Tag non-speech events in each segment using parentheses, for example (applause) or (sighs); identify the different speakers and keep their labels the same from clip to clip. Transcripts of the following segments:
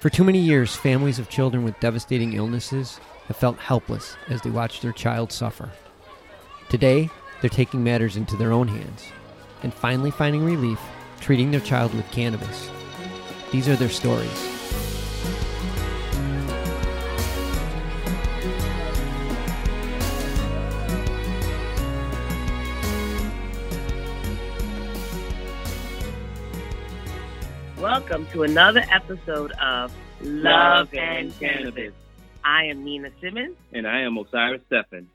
Speaker 1: For too many years, families of children with devastating illnesses have felt helpless as they watch their child suffer. Today, they're taking matters into their own hands and finally finding relief treating their child with cannabis. These are their stories.
Speaker 2: Welcome to another episode of Love and Cannabis. I am Nina Simmons,
Speaker 3: And I am Osiris Stephen.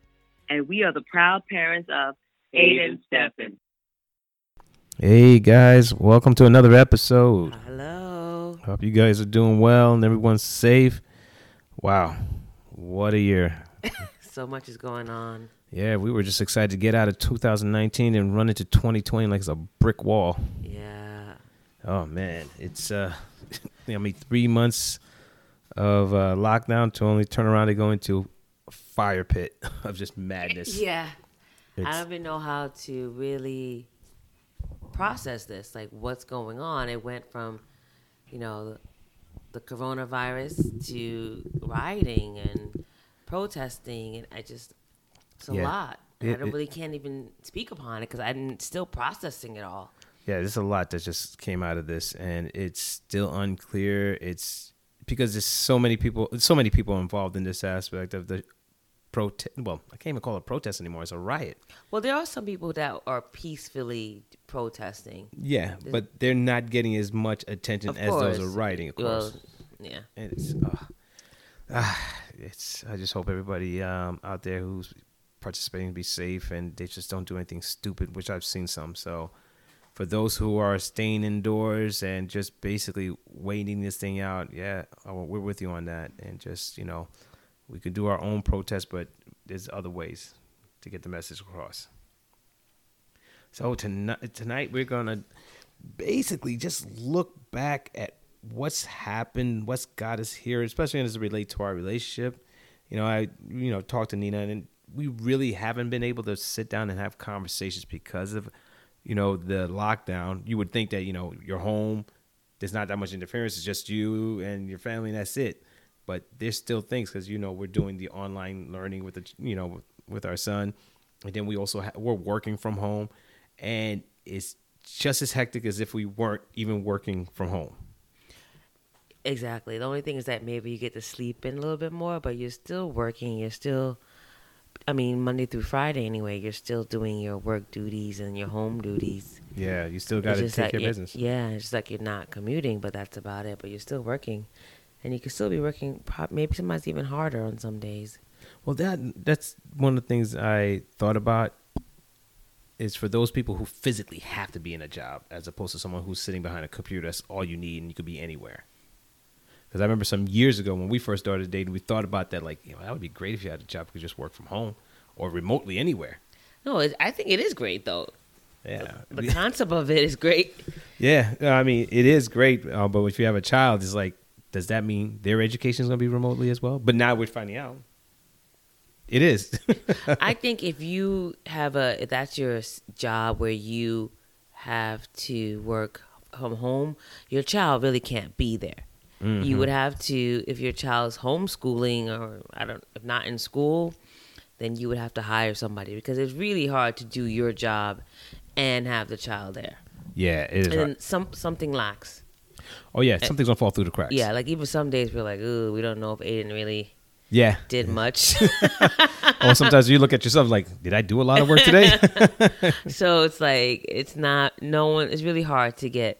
Speaker 2: and we are the proud parents of Aiden Stephen.
Speaker 4: Hey guys, welcome to another episode.
Speaker 2: Hello.
Speaker 4: Hope you guys are doing well and everyone's safe. Wow, what a year. (laughs)
Speaker 2: So much is going on.
Speaker 4: Yeah, we were just excited to get out of 2019 and run into 2020 like it's a brick wall.
Speaker 2: Yeah.
Speaker 4: Oh man, it's uh, (laughs) I mean, three months of uh, lockdown to only turn around and go into a fire pit (laughs) of just madness. (laughs)
Speaker 5: Yeah. I don't even know how to really process this. Like, what's going on? It went from, you know, the coronavirus to rioting and protesting, and I just, it's a
Speaker 4: Yeah.
Speaker 5: lot. And I don't
Speaker 4: it-
Speaker 5: really can't even speak upon it because I'm still processing it all.
Speaker 4: Yeah, there's a lot that just came out of this, and it's still unclear. It's because there's so many people, so many people involved in this aspect of the protest. Well, I can't even call it a protest anymore. It's a riot.
Speaker 5: Well, there are some people that are peacefully protesting.
Speaker 4: Yeah, but they're not getting as much attention as those are rioting. Of
Speaker 5: Well,
Speaker 4: course,
Speaker 5: yeah.
Speaker 4: and it's, uh, ah, it's. I just hope everybody um, out there who's participating be safe and they just don't do anything stupid, which I've seen some. So, for those who are staying indoors and just basically waiting this thing out, yeah, uh, we're with you on that. And just you know, we could do our own protest, but there's other ways to get the message across. So tonight, tonight we're gonna basically just look back at what's happened, what's got us here, especially as it relates to our relationship. You know, I you know talked to Nina, and we really haven't been able to sit down and have conversations because of you know the lockdown. You would think that you know you're home, there's not that much interference. It's just you and your family, and that's it. But there's still things because you know we're doing the online learning with the you know with, with our son, and then we also ha- we're working from home, and it's just as hectic as if we weren't even working from home.
Speaker 5: Exactly. The only thing is that maybe you get to sleep in a little bit more, but you're still working. You're still, I mean, Monday through Friday anyway. You're still doing your work duties and your home duties.
Speaker 4: Yeah, you still got to take
Speaker 5: like
Speaker 4: care of business.
Speaker 5: Yeah, it's just like you're not commuting, but that's about it. But you're still working, and you could still be working. Maybe sometimes even harder on some days.
Speaker 4: Well, that that's one of the things I thought about is for those people who physically have to be in a job, as opposed to someone who's sitting behind a computer. That's all you need, and you could be anywhere. Because I remember some years ago when we first started dating, we thought about that. Like, you know, that would be great if you had a job you could just work from home or remotely anywhere.
Speaker 5: No, I think it is great though.
Speaker 4: Yeah,
Speaker 5: The concept of it is great. (laughs)
Speaker 4: yeah. I mean, it is great, uh, but if you have a child, it's like, does that mean their education is going to be remotely as well? But now we're finding out. It is. (laughs)
Speaker 5: I (laughs) think if you have a if that's your job where you have to work from home, your child really can't be there. You would mm-hmm. have to if your child's homeschooling or I don't if not in school, then you would have to hire somebody because it's really hard to do your job and have the child there.
Speaker 4: yeah, it is.
Speaker 5: And
Speaker 4: hard.
Speaker 5: some something lacks.
Speaker 4: Oh yeah, eh, something's gonna fall through the cracks.
Speaker 5: Yeah, like even some days we're like, ooh, we don't know if Aiden really
Speaker 4: yeah.
Speaker 5: did much. (laughs)
Speaker 4: Or sometimes you look at yourself like, did I do a lot of work today? (laughs)
Speaker 5: so it's like it's not no one it's really hard to get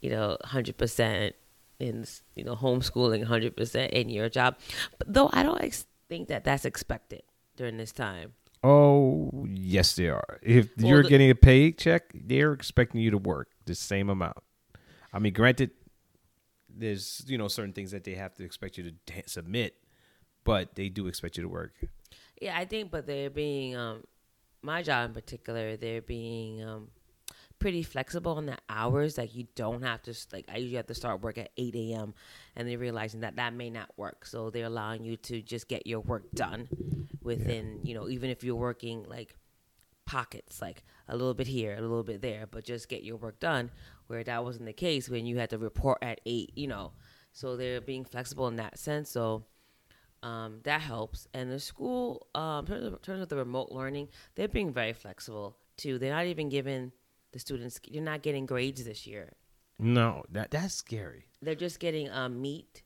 Speaker 5: you know 100% in you know homeschooling 100% in your job but though i don't ex- think that that's expected during this time
Speaker 4: oh yes, they are. If
Speaker 5: Well,
Speaker 4: you're
Speaker 5: the-
Speaker 4: getting a paycheck, they're expecting you to work the same amount. I mean, granted, there's you know certain things that they have to expect you to t- submit, but they do expect you to work.
Speaker 5: yeah i think but they're being um my job in particular they're being um pretty flexible on the hours like you don't have to like i usually have to start work at 8 a.m and they're realizing that that may not work so they're allowing you to just get your work done within you know even if you're working like pockets like a little bit here a little bit there but just get your work done where that wasn't the case when you had to report at 8 you know so they're being flexible in that sense. So um, that helps. And the school, um, in terms of, in terms of the remote learning, they're being very flexible too. They're not even giving the students. You're not getting grades this year.
Speaker 4: No, that that's scary.
Speaker 5: They're just getting um, meet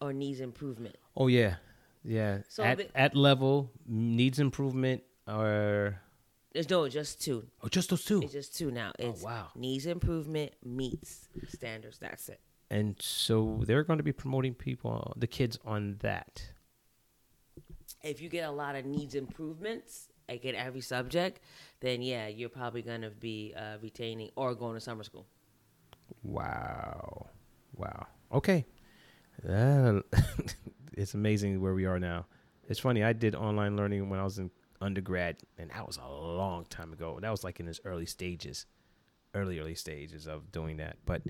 Speaker 5: or needs improvement.
Speaker 4: Oh yeah, yeah.
Speaker 5: So
Speaker 4: at
Speaker 5: the-
Speaker 4: at level needs improvement or
Speaker 5: There's no, just two.
Speaker 4: oh just those two.
Speaker 5: It's just two now. It's
Speaker 4: wow.
Speaker 5: needs improvement meets standards. That's it.
Speaker 4: And so they're going to be promoting people, the kids on that.
Speaker 5: If you get a lot of needs improvements, like in every subject, then yeah, you're probably gonna be uh, retaining or going to summer school.
Speaker 4: Wow. Wow. Okay. Uh, (laughs) it's amazing where we are now. It's funny. I did online learning when I was in undergrad, and that was a long time ago. That was like in its early stages, early early stages of doing that. But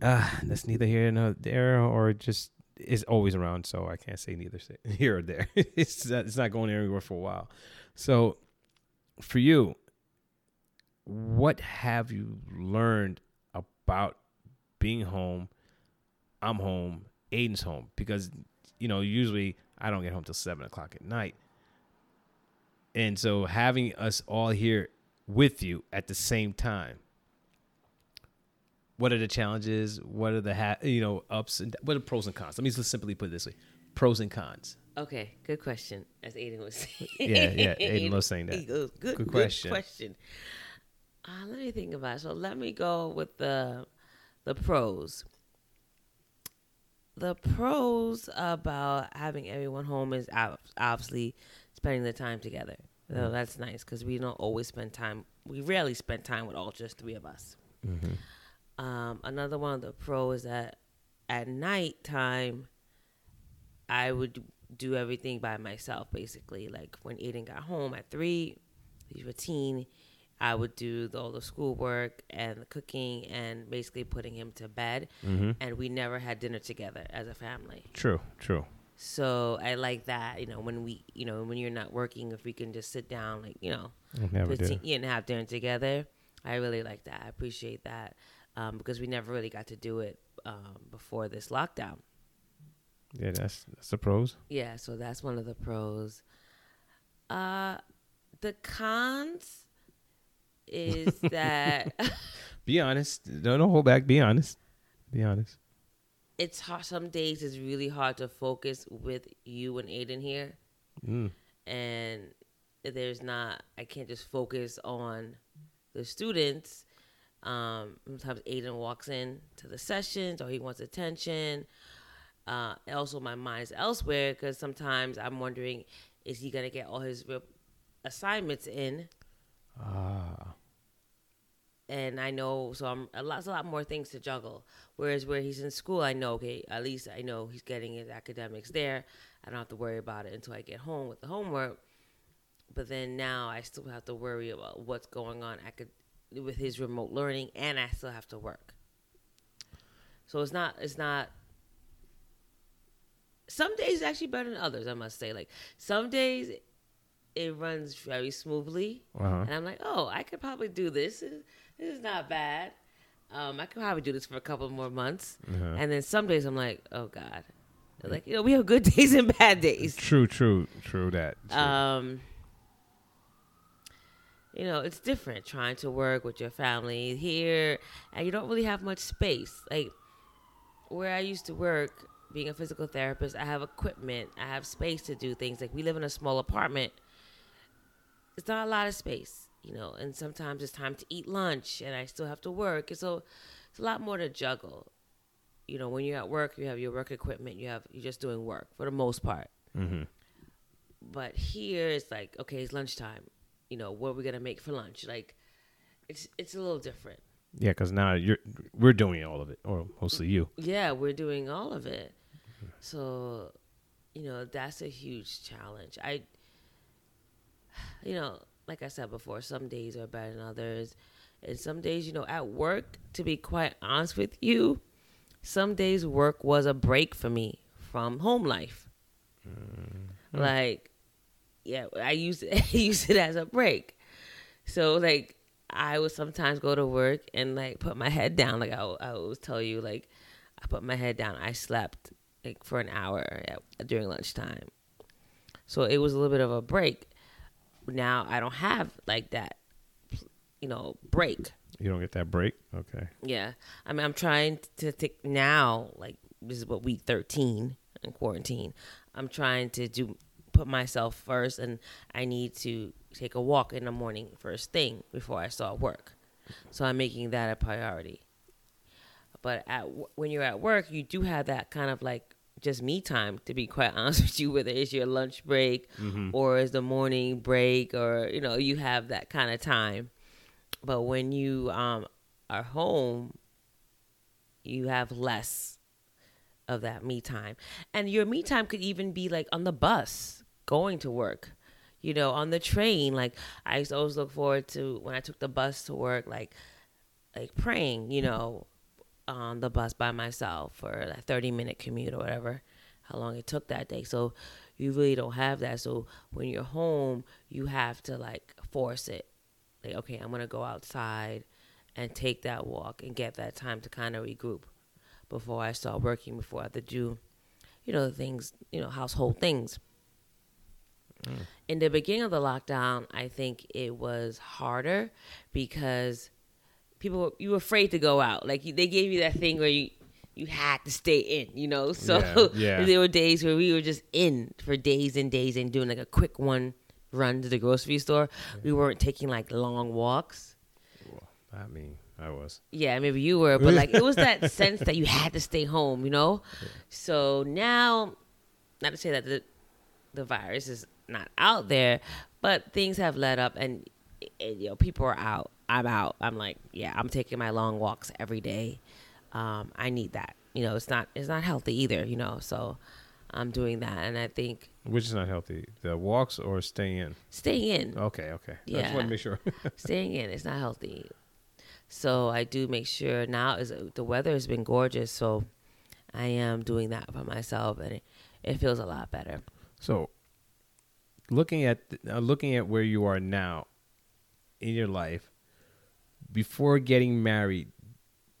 Speaker 4: uh, that's neither here nor there, or just is always around. So I can't say neither (laughs) here or there. it's it's not going anywhere for a while. So for you, what have you learned about being home? I'm home. Aiden's home because you know usually I don't get home till seven o'clock at night, and so having us all here with you at the same time. What are the challenges? What are the ha- you know ups and what are the pros and cons? Let me just simply put it this way: pros and cons.
Speaker 5: Okay, good question. As Aiden was saying. (laughs)
Speaker 4: Yeah, yeah, Aiden loves saying that.
Speaker 5: Goes, good,
Speaker 4: Good
Speaker 5: good
Speaker 4: question.
Speaker 5: question. Uh, let me think about it. So let me go with the the pros. The pros about having everyone home is obviously spending the time together. So
Speaker 4: Mm-hmm.
Speaker 5: that's nice because we don't always spend time. We rarely spend time with all just three of us.
Speaker 4: Mm-hmm.
Speaker 5: Um, another one of the pros is that at night time, I would do everything by myself, basically. Like when Aiden got home at three, his routine, I would do the, all the schoolwork and the cooking and basically putting him to bed.
Speaker 4: Mm-hmm.
Speaker 5: And we never had dinner together as a family.
Speaker 4: True, true.
Speaker 5: So I like that, you know, when we, you know, when you're not working, if we can just sit down, like, you know,
Speaker 4: Never
Speaker 5: 15 yeah, and have dinner together. I really like that. I appreciate that um, because we never really got to do it um, before this lockdown.
Speaker 4: Yeah, that's that's the pros.
Speaker 5: Yeah, so that's one of the pros. Uh, the cons is (laughs) that (laughs)
Speaker 4: Be honest. Don't, don't hold back. Be honest. Be honest.
Speaker 5: it's hard. Some days it's really hard to focus with you and Aiden here,
Speaker 4: Mm.
Speaker 5: and there's not. I can't just focus on the students. Um, sometimes Aiden walks in to the sessions or he wants attention. Uh, also, my mind is elsewhere because sometimes I'm wondering, is he gonna get all his re- assignments in?
Speaker 4: Ah.
Speaker 5: And I know, so I'm a lot, a lot more things to juggle. Whereas where he's in school, I know, okay, at least I know he's getting his academics there. I don't have to worry about it until I get home with the homework. But then now I still have to worry about what's going on acad- with his remote learning, and I still have to work. So it's not, it's not. Some days actually better than others, I must say. Like some days it runs very smoothly,
Speaker 4: Uh-huh.
Speaker 5: and I'm like, oh, I could probably do this. This this is not bad. Um, I could probably do this for a couple more months.
Speaker 4: Uh-huh.
Speaker 5: And then some days I'm like, oh God. Like, you know, we have good (laughs) days and bad days.
Speaker 4: True, true, true that. True.
Speaker 5: Um, you know, it's different trying to work with your family here, and you don't really have much space. Like where I used to work, being a physical therapist, I have equipment, I have space to do things. Like we live in a small apartment. It's not a lot of space, you know, and sometimes it's time to eat lunch, and I still have to work, and so it's a lot more to juggle. You know, when you're at work, you have your work equipment, you have you're just doing work for the most part
Speaker 4: mm-hmm.
Speaker 5: but here it's like okay it's lunchtime you know what are we gonna make for lunch like it's it's a little different
Speaker 4: Yeah, because now you're we're doing all of it, or mostly you.
Speaker 5: yeah we're doing all of it so you know that's a huge challenge. I you know like i said before some days are better than others. And some days you know at work to be quite honest with you some days work was a break for me from home life. Mm-hmm. Like yeah i use it (laughs) I use it as a break. So like i would sometimes go to work and like put my head down. Like i, I always tell you like I put my head down. I slept like for an hour at, during lunchtime. So it was a little bit of a break. Now I don't have like that, you know, break.
Speaker 4: You don't get that break. Okay.
Speaker 5: Yeah. I mean, I'm trying to take now, like, this is what week 13 in quarantine. I'm trying to do, put myself first, and I need to take a walk in the morning first thing before I start work. So I'm making that a priority. But at when you're at work, you do have that kind of like just me time to be quite (laughs) honest with you whether it's your lunch break
Speaker 4: Mm-hmm.
Speaker 5: or it's the morning break or you know you have that kind of time. But when you um, are home you have less of that me time. And your me time could even be like on the bus going to work you know on the train. Like i used to always look forward to when i took the bus to work like like praying you know on the bus by myself for a 30 minute commute or whatever how long it took that day. So you really don't have that. So when you're home you have to like force it. Like okay i'm gonna go outside and take that walk and get that time to kind of regroup before i start working before i have to do you know the things you know household things. Mm. In the beginning of the lockdown i think it was harder because people were, you were afraid to go out like you, they gave you that thing where you you had to stay in you know (laughs) so
Speaker 4: Yeah, yeah. (laughs)
Speaker 5: there were days where we were just in for days and days and doing like a quick one run to the grocery store we weren't taking like long walks
Speaker 4: I mean, I was.
Speaker 5: yeah, maybe you were, but like it was that (laughs) sense that you had to stay home, you know. So now, not to say that the the virus is not out there, but things have let up, and, and you know people are out. I'm out. I'm like, yeah, I'm taking my long walks every day. Um, I need that. You know, it's not it's not healthy either. You know, so I'm doing that, and I think
Speaker 4: Which is not healthy. The walks or staying in.
Speaker 5: staying in.
Speaker 4: Okay, okay. I just
Speaker 5: Yeah.
Speaker 4: want to make sure. (laughs) (laughs)
Speaker 5: staying in it's not healthy so i do make sure now is the weather has been gorgeous so i am doing that for myself and it, it feels a lot better
Speaker 4: so, looking at uh, looking at where you are now in your life, before getting married,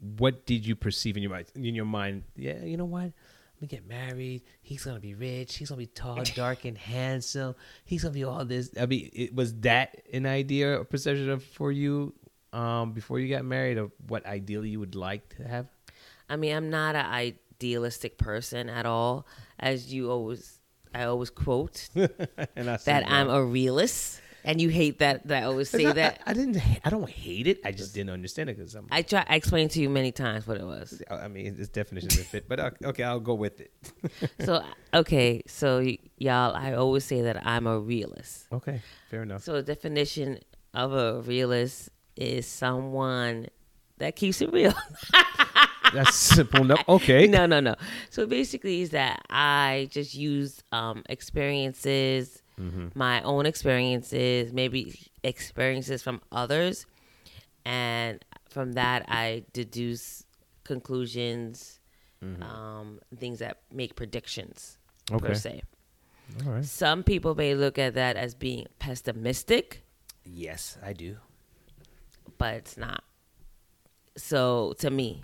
Speaker 4: what did you perceive in your mind? In your mind, yeah, you know what? Let me get married. He's gonna be rich. He's gonna be tall, (laughs) dark, and handsome. He's gonna be all this. I mean, it, was that an idea or perception of for you um, before you got married of what ideally you would like to have?
Speaker 5: i mean i'm not an idealistic person at all as you always i always quote (laughs)
Speaker 4: and I
Speaker 5: that i'm a realist and you hate that that i always say
Speaker 4: not-
Speaker 5: that
Speaker 4: I, I didn't. I don't hate it. I just didn't understand it because I'm.
Speaker 5: i try i explained to you many times what it was
Speaker 4: I mean, this definition doesn't fit, but uh, okay, I'll go with it. (laughs)
Speaker 5: so okay so y- y'all i always say that i'm a realist
Speaker 4: Okay, fair enough.
Speaker 5: So the definition of a realist is someone that keeps it real. (laughs)
Speaker 4: That's simple enough. Okay.
Speaker 5: no, no, no. So basically, is that I just use um, experiences, my own experiences, maybe experiences from others, and from that I deduce conclusions, um, things that make predictions per
Speaker 4: Okay.
Speaker 5: se.
Speaker 4: All right.
Speaker 5: Some people may look at that as being pessimistic.
Speaker 4: Yes, I do.
Speaker 5: but it's not. So to me,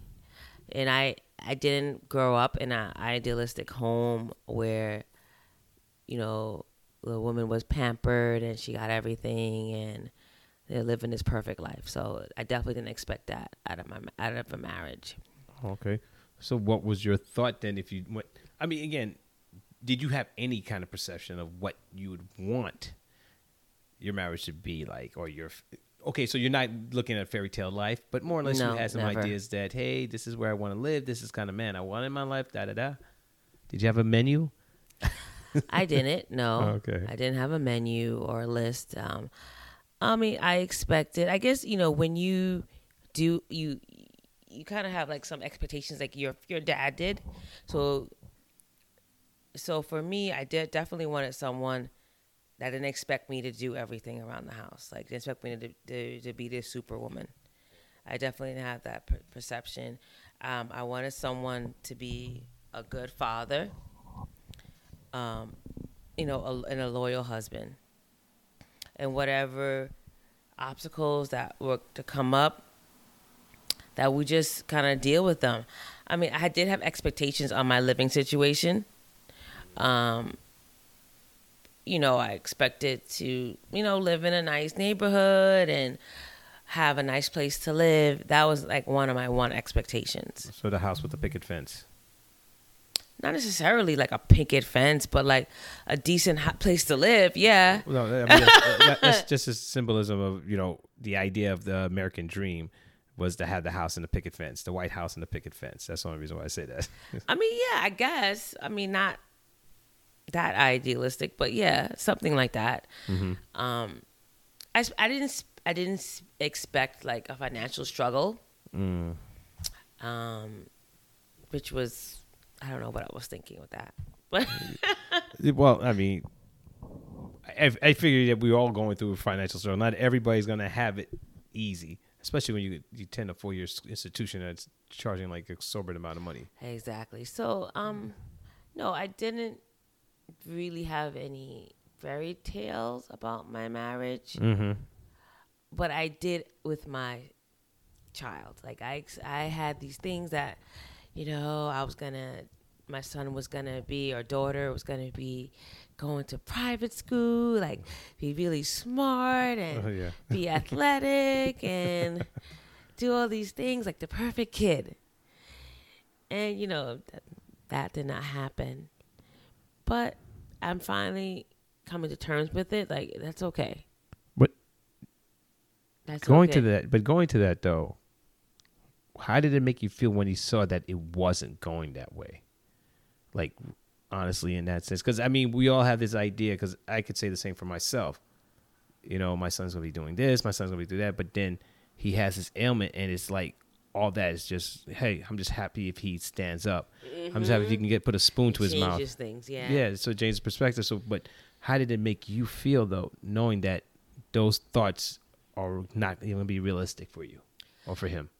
Speaker 5: and I I didn't grow up in an idealistic home where, you know, the woman was pampered and she got everything and they're living this perfect life. So I definitely didn't expect that out of my out of a marriage.
Speaker 4: Okay. So, what was your thought then? If you went, I mean, again, did you have any kind of perception of what you would want your marriage to be like, or your? Okay, so you're not looking at a fairy tale life, but more or less
Speaker 5: No,
Speaker 4: you had some
Speaker 5: never.
Speaker 4: ideas that, hey, this is where I want to live. This is kind of man I want in my life. Da da da. Did you have a menu? (laughs)
Speaker 5: I didn't. No. (laughs)
Speaker 4: Okay.
Speaker 5: I didn't have a menu or a list. Um, I mean, I expected. I guess you know when you do you you kind of have like some expectations, like your your dad did. So so for me, I did definitely wanted someone that didn't expect me to do everything around the house. Like didn't expect me to to, to be this superwoman. I definitely didn't have that per- perception. Um, I wanted someone to be a good father um, you know, a, and a loyal husband. And whatever obstacles that were to come up, that we just kind of deal with them. I mean, I did have expectations on my living situation. Um, you know, I expected to, you know, live in a nice neighborhood and have a nice place to live. That was like one of my one expectations.
Speaker 4: So the house with the picket fence.
Speaker 5: Not necessarily like a picket fence, but like a decent place to live. Yeah.
Speaker 4: No, I mean, that's, (laughs) that's just a symbolism of you know the idea of the American dream was to have the house and the picket fence, the White House and the picket fence. That's the only reason why I say that. (laughs)
Speaker 5: I mean, yeah, I guess. I mean, not that idealistic, but yeah, something like that. Um, I, I didn't I didn't expect like a financial struggle. Um, which was I don't know what I was thinking with that, but (laughs)
Speaker 4: well, I mean, I, I figure that we're all going through a financial struggle. Not everybody's gonna have it easy, especially when you you attend a four year institution that's charging like a exorbitant amount of money.
Speaker 5: exactly. So um, no, I didn't really have any fairy tales about my marriage.
Speaker 4: Mm-hmm.
Speaker 5: but I did with my child. Like I, I had these things that, you know, I was gonna, my son was gonna be, or daughter was gonna be, going to private school, like be really smart and
Speaker 4: Oh, yeah.
Speaker 5: be (laughs) athletic and do all these things, like the perfect kid. And you know that, that did not happen, but I'm finally coming to terms with it. Like that's okay.
Speaker 4: But
Speaker 5: That's
Speaker 4: going
Speaker 5: okay.
Speaker 4: to that, but going to that though, how did it make you feel when you saw that it wasn't going that way? Like honestly, in that sense, because I mean, we all have this idea. Because I could say the same for myself. You know, my son's gonna be doing this, my son's gonna be doing that, but then he has this ailment, and it's like all that is just, hey, I'm just happy if he stands up. I'm just happy if he mm-hmm. can get put a spoon to his mouth.
Speaker 5: changes things. Yeah.
Speaker 4: Yeah, so James' perspective. So, but how did it make you feel though, knowing that those thoughts are not even gonna be realistic for you or for him?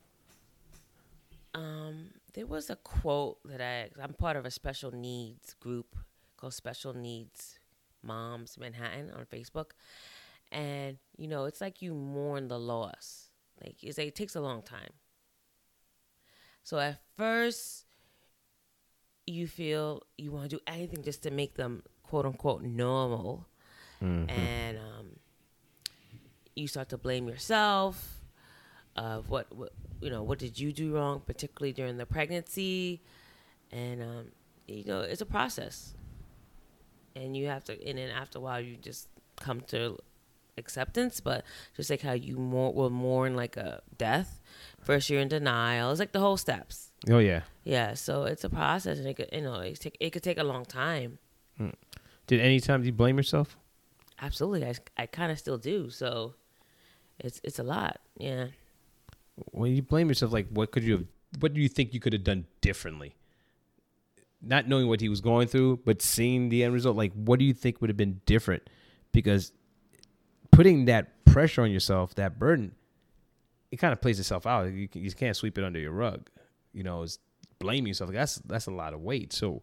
Speaker 5: Um, there was a quote that I I'm part of a special needs group called Special Needs Moms Manhattan on Facebook, and you know it's like you mourn the loss. Like it's it takes a long time. So at first, you feel you want to do anything just to make them quote unquote normal, and um, you start to blame yourself of what, what you know what did you do wrong particularly during the pregnancy? And um, you know it's a process. And you have to and then after a while you just come to acceptance but just like how you more will mourn like a death. First you're in denial. It's like the whole steps.
Speaker 4: Oh yeah.
Speaker 5: yeah so it's a process and it could you know it, take, it could take a long time.
Speaker 4: Did any time you blame yourself?
Speaker 5: absolutely. I, I kind of still do so it's it's a lot. Yeah
Speaker 4: When you blame yourself, like what could you have? What do you think you could have done differently? Not knowing what he was going through, but seeing the end result, like what do you think would have been different? Because putting that pressure on yourself, that burden, it kind of plays itself out. You, you can't sweep it under your rug. You know, it's blaming yourself. Like, that's that's a lot of weight. So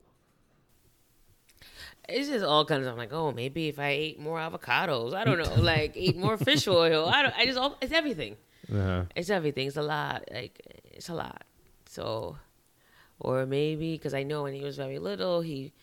Speaker 5: it's just all kinds of I'm like, oh, maybe if I ate more avocados, I don't know, like eat more fish oil. I don't. I just all it's everything.
Speaker 4: Uh,
Speaker 5: It's everything. It's a lot. Like it's a lot. So, or maybe because I know when he was very little, he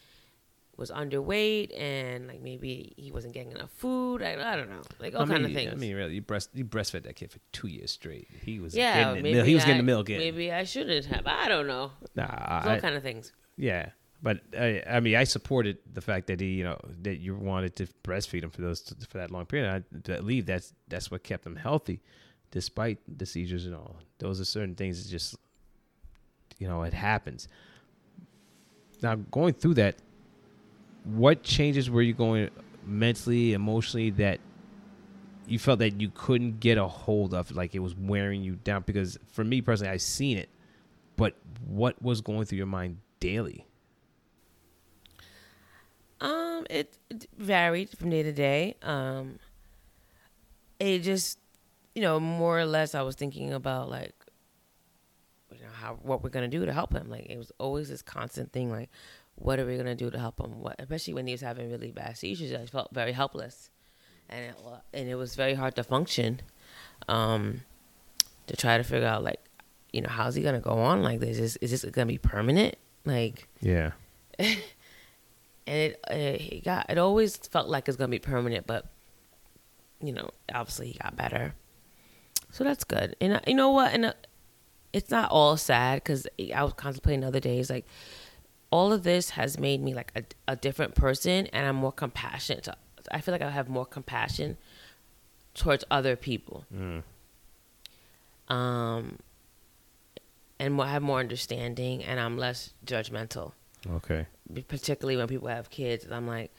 Speaker 5: was underweight and like maybe he wasn't getting enough food. I, I don't know, like all
Speaker 4: I
Speaker 5: kind of things.
Speaker 4: I mean, really, you breast you breastfed that kid for two years straight. He was
Speaker 5: yeah,
Speaker 4: getting the
Speaker 5: maybe
Speaker 4: milk. He was
Speaker 5: I,
Speaker 4: getting the milk in.
Speaker 5: Maybe I shouldn't have. I don't know.
Speaker 4: Nah,
Speaker 5: It's all
Speaker 4: I,
Speaker 5: kind of things.
Speaker 4: yeah, but I, I mean, I supported the fact that he, you know, that you wanted to breastfeed him for those for that long period. I believe that's that's what kept him healthy, despite the seizures and all. Those are certain things that just, you know, it happens. Now, going through that, what changes were you going mentally, emotionally that you felt that you couldn't get a hold of, like it was wearing you down? Because for me personally, I've seen it, but what was going through your mind daily?
Speaker 5: Um, it, varied from day to day. Um, it just, you know, more or less, I was thinking about like, you know, how what we're gonna do to help him. Like, it was always this constant thing, like, what are we gonna do to help him? What, especially when he was having really bad seizures, I felt very helpless, and it, and it was very hard to function, um, to try to figure out like, you know, how's he gonna go on like this? Is is this gonna be permanent? Like,
Speaker 4: Yeah. (laughs)
Speaker 5: and it it got it always felt like it's gonna be permanent, but you know, obviously he got better, so that's good. And uh, you know what? And uh, it's not all sad because I was contemplating other days, like all of this has made me like a, a different person, and I'm more compassionate. To, I feel like I have more compassion towards other people. Um, and more, have more understanding, and I'm less judgmental
Speaker 4: Okay.
Speaker 5: particularly when people have kids i'm like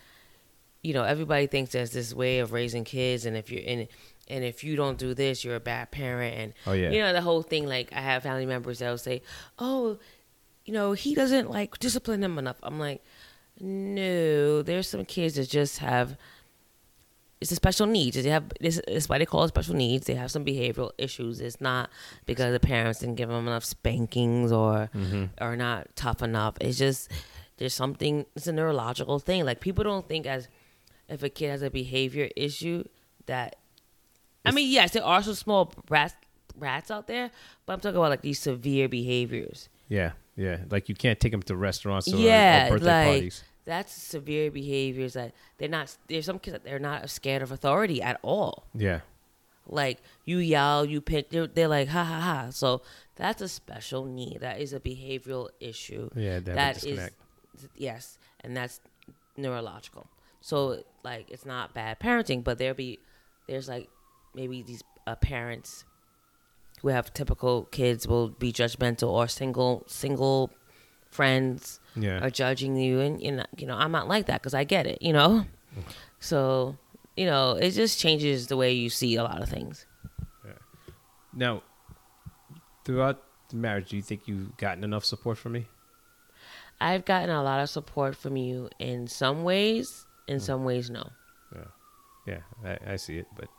Speaker 5: you know everybody thinks there's this way of raising kids and if you're in and if you don't do this you're a bad parent and
Speaker 4: Oh, yeah.
Speaker 5: you know the whole thing like i have family members that'll say oh you know he doesn't like discipline them enough i'm like no there's some kids that just have it's a special needs. They have this is why they call it special needs. They have some behavioral issues. It's not because the parents didn't give them enough spankings or mm-hmm. or not tough enough. It's just there's something. It's a neurological thing. Like people don't think as if a kid has a behavior issue that. I mean, yes, there are some small rats rats out there, but I'm talking about like these severe behaviors.
Speaker 4: Yeah. Yeah. Like you can't take them to restaurants or,
Speaker 5: yeah,
Speaker 4: or birthday
Speaker 5: like
Speaker 4: parties.
Speaker 5: that's severe behaviors that they're not. There's some kids that they're not scared of authority at all.
Speaker 4: Yeah.
Speaker 5: like you yell, you pinch, they're, they're like ha ha ha. So that's a special need. That is a behavioral issue.
Speaker 4: Yeah. They have a
Speaker 5: That is yes, and that's neurological. So like it's not bad parenting, but there be there's like maybe these uh, parents who have typical kids will be judgmental or single single friends
Speaker 4: Yeah.
Speaker 5: are judging you and you know you know I'm not like that because I get it you know? So you know it just changes the way you see a lot of things.
Speaker 4: Now, throughout the marriage, do you think you've gotten enough support from me?
Speaker 5: I've gotten a lot of support from you in some ways in some ways no.
Speaker 4: Yeah, I, I see it, but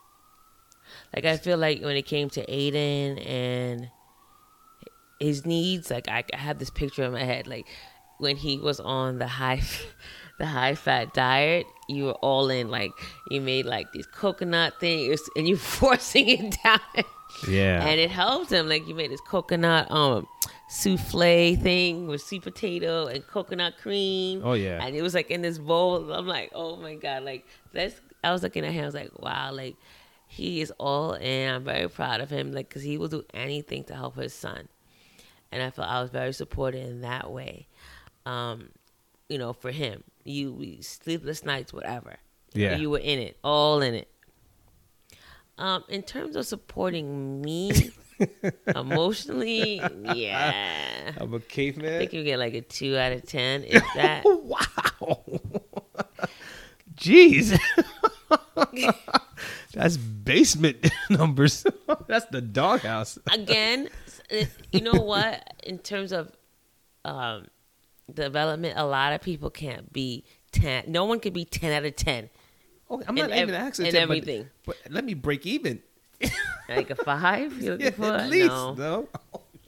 Speaker 5: like I feel like when it came to Aiden and his needs like I, I have this picture in my head like when he was on the high (laughs) the high fat diet you were all in like you made like these coconut things and you (laughs) forcing it down
Speaker 4: yeah,
Speaker 5: and it helped him. Like you made this coconut um souffle thing with sweet potato and coconut cream.
Speaker 4: Oh, yeah.
Speaker 5: and it was like in this bowl. I'm like, oh my god, like that's. I was looking at him. I was like, wow, like he is all in. I'm very proud of him, like because he will do anything to help his son, and I felt I was very supported in that way. Um, you know, for him, you we sleepless nights, whatever.
Speaker 4: Yeah.
Speaker 5: you were in it, all in it. Um, in terms of supporting me (laughs) emotionally, yeah.
Speaker 4: I'm a caveman.
Speaker 5: I think you get like a two out of ten. Is (laughs) that
Speaker 4: wow. (laughs) Jeez. That's basement (laughs) numbers. (laughs) That's the doghouse. (laughs)
Speaker 5: again? You know what? In terms of um, development, a lot of people can't be ten. No one can be ten out of ten.
Speaker 4: Okay, I'm not even
Speaker 5: ev-
Speaker 4: asking
Speaker 5: and
Speaker 4: that, but-
Speaker 5: everything.
Speaker 4: But, let me break even.
Speaker 5: Like a five? You're looking
Speaker 4: Yeah,
Speaker 5: for?
Speaker 4: at least,
Speaker 5: no,
Speaker 4: no.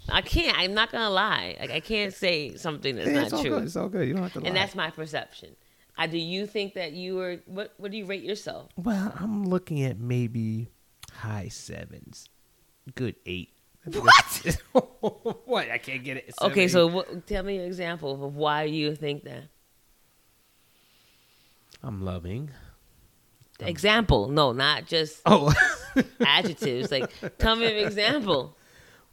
Speaker 5: I can't. I'm not gonna lie. Like I can't say something that's
Speaker 4: it's
Speaker 5: not
Speaker 4: all
Speaker 5: true.
Speaker 4: good. It's all good. You don't have to lie.
Speaker 5: and that's my perception. Uh, do you think that you are What? What do you rate yourself?
Speaker 4: well, I'm looking at maybe high sevens, good eight. What? (laughs) what? I can't get it. Seven,
Speaker 5: Okay, so what, tell me an example of why you think that.
Speaker 4: I'm loving.
Speaker 5: Example? No, not just
Speaker 4: Oh, (laughs)
Speaker 5: adjectives. Like, tell me an example.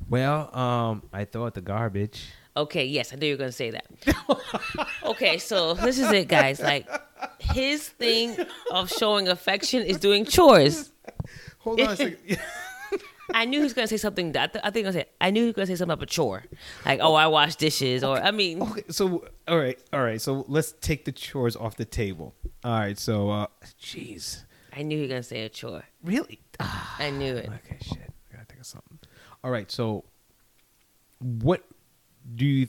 Speaker 4: well, um, I throw out the garbage.
Speaker 5: Okay, yes, I knew you were gonna say that. (laughs) okay, so this is it, guys. Like, his thing of showing affection is doing chores.
Speaker 4: Hold on a second. (laughs)
Speaker 5: I knew he was gonna say something. That I think I said I knew he was gonna say something about a chore, like oh I wash dishes or I mean
Speaker 4: okay, so all right, all right. So let's take the chores off the table. All right. So, uh, jeez,
Speaker 5: I knew he was gonna say a chore.
Speaker 4: really? Ah,
Speaker 5: I knew it.
Speaker 4: okay, shit. I gotta think of something. All right. So, what do you?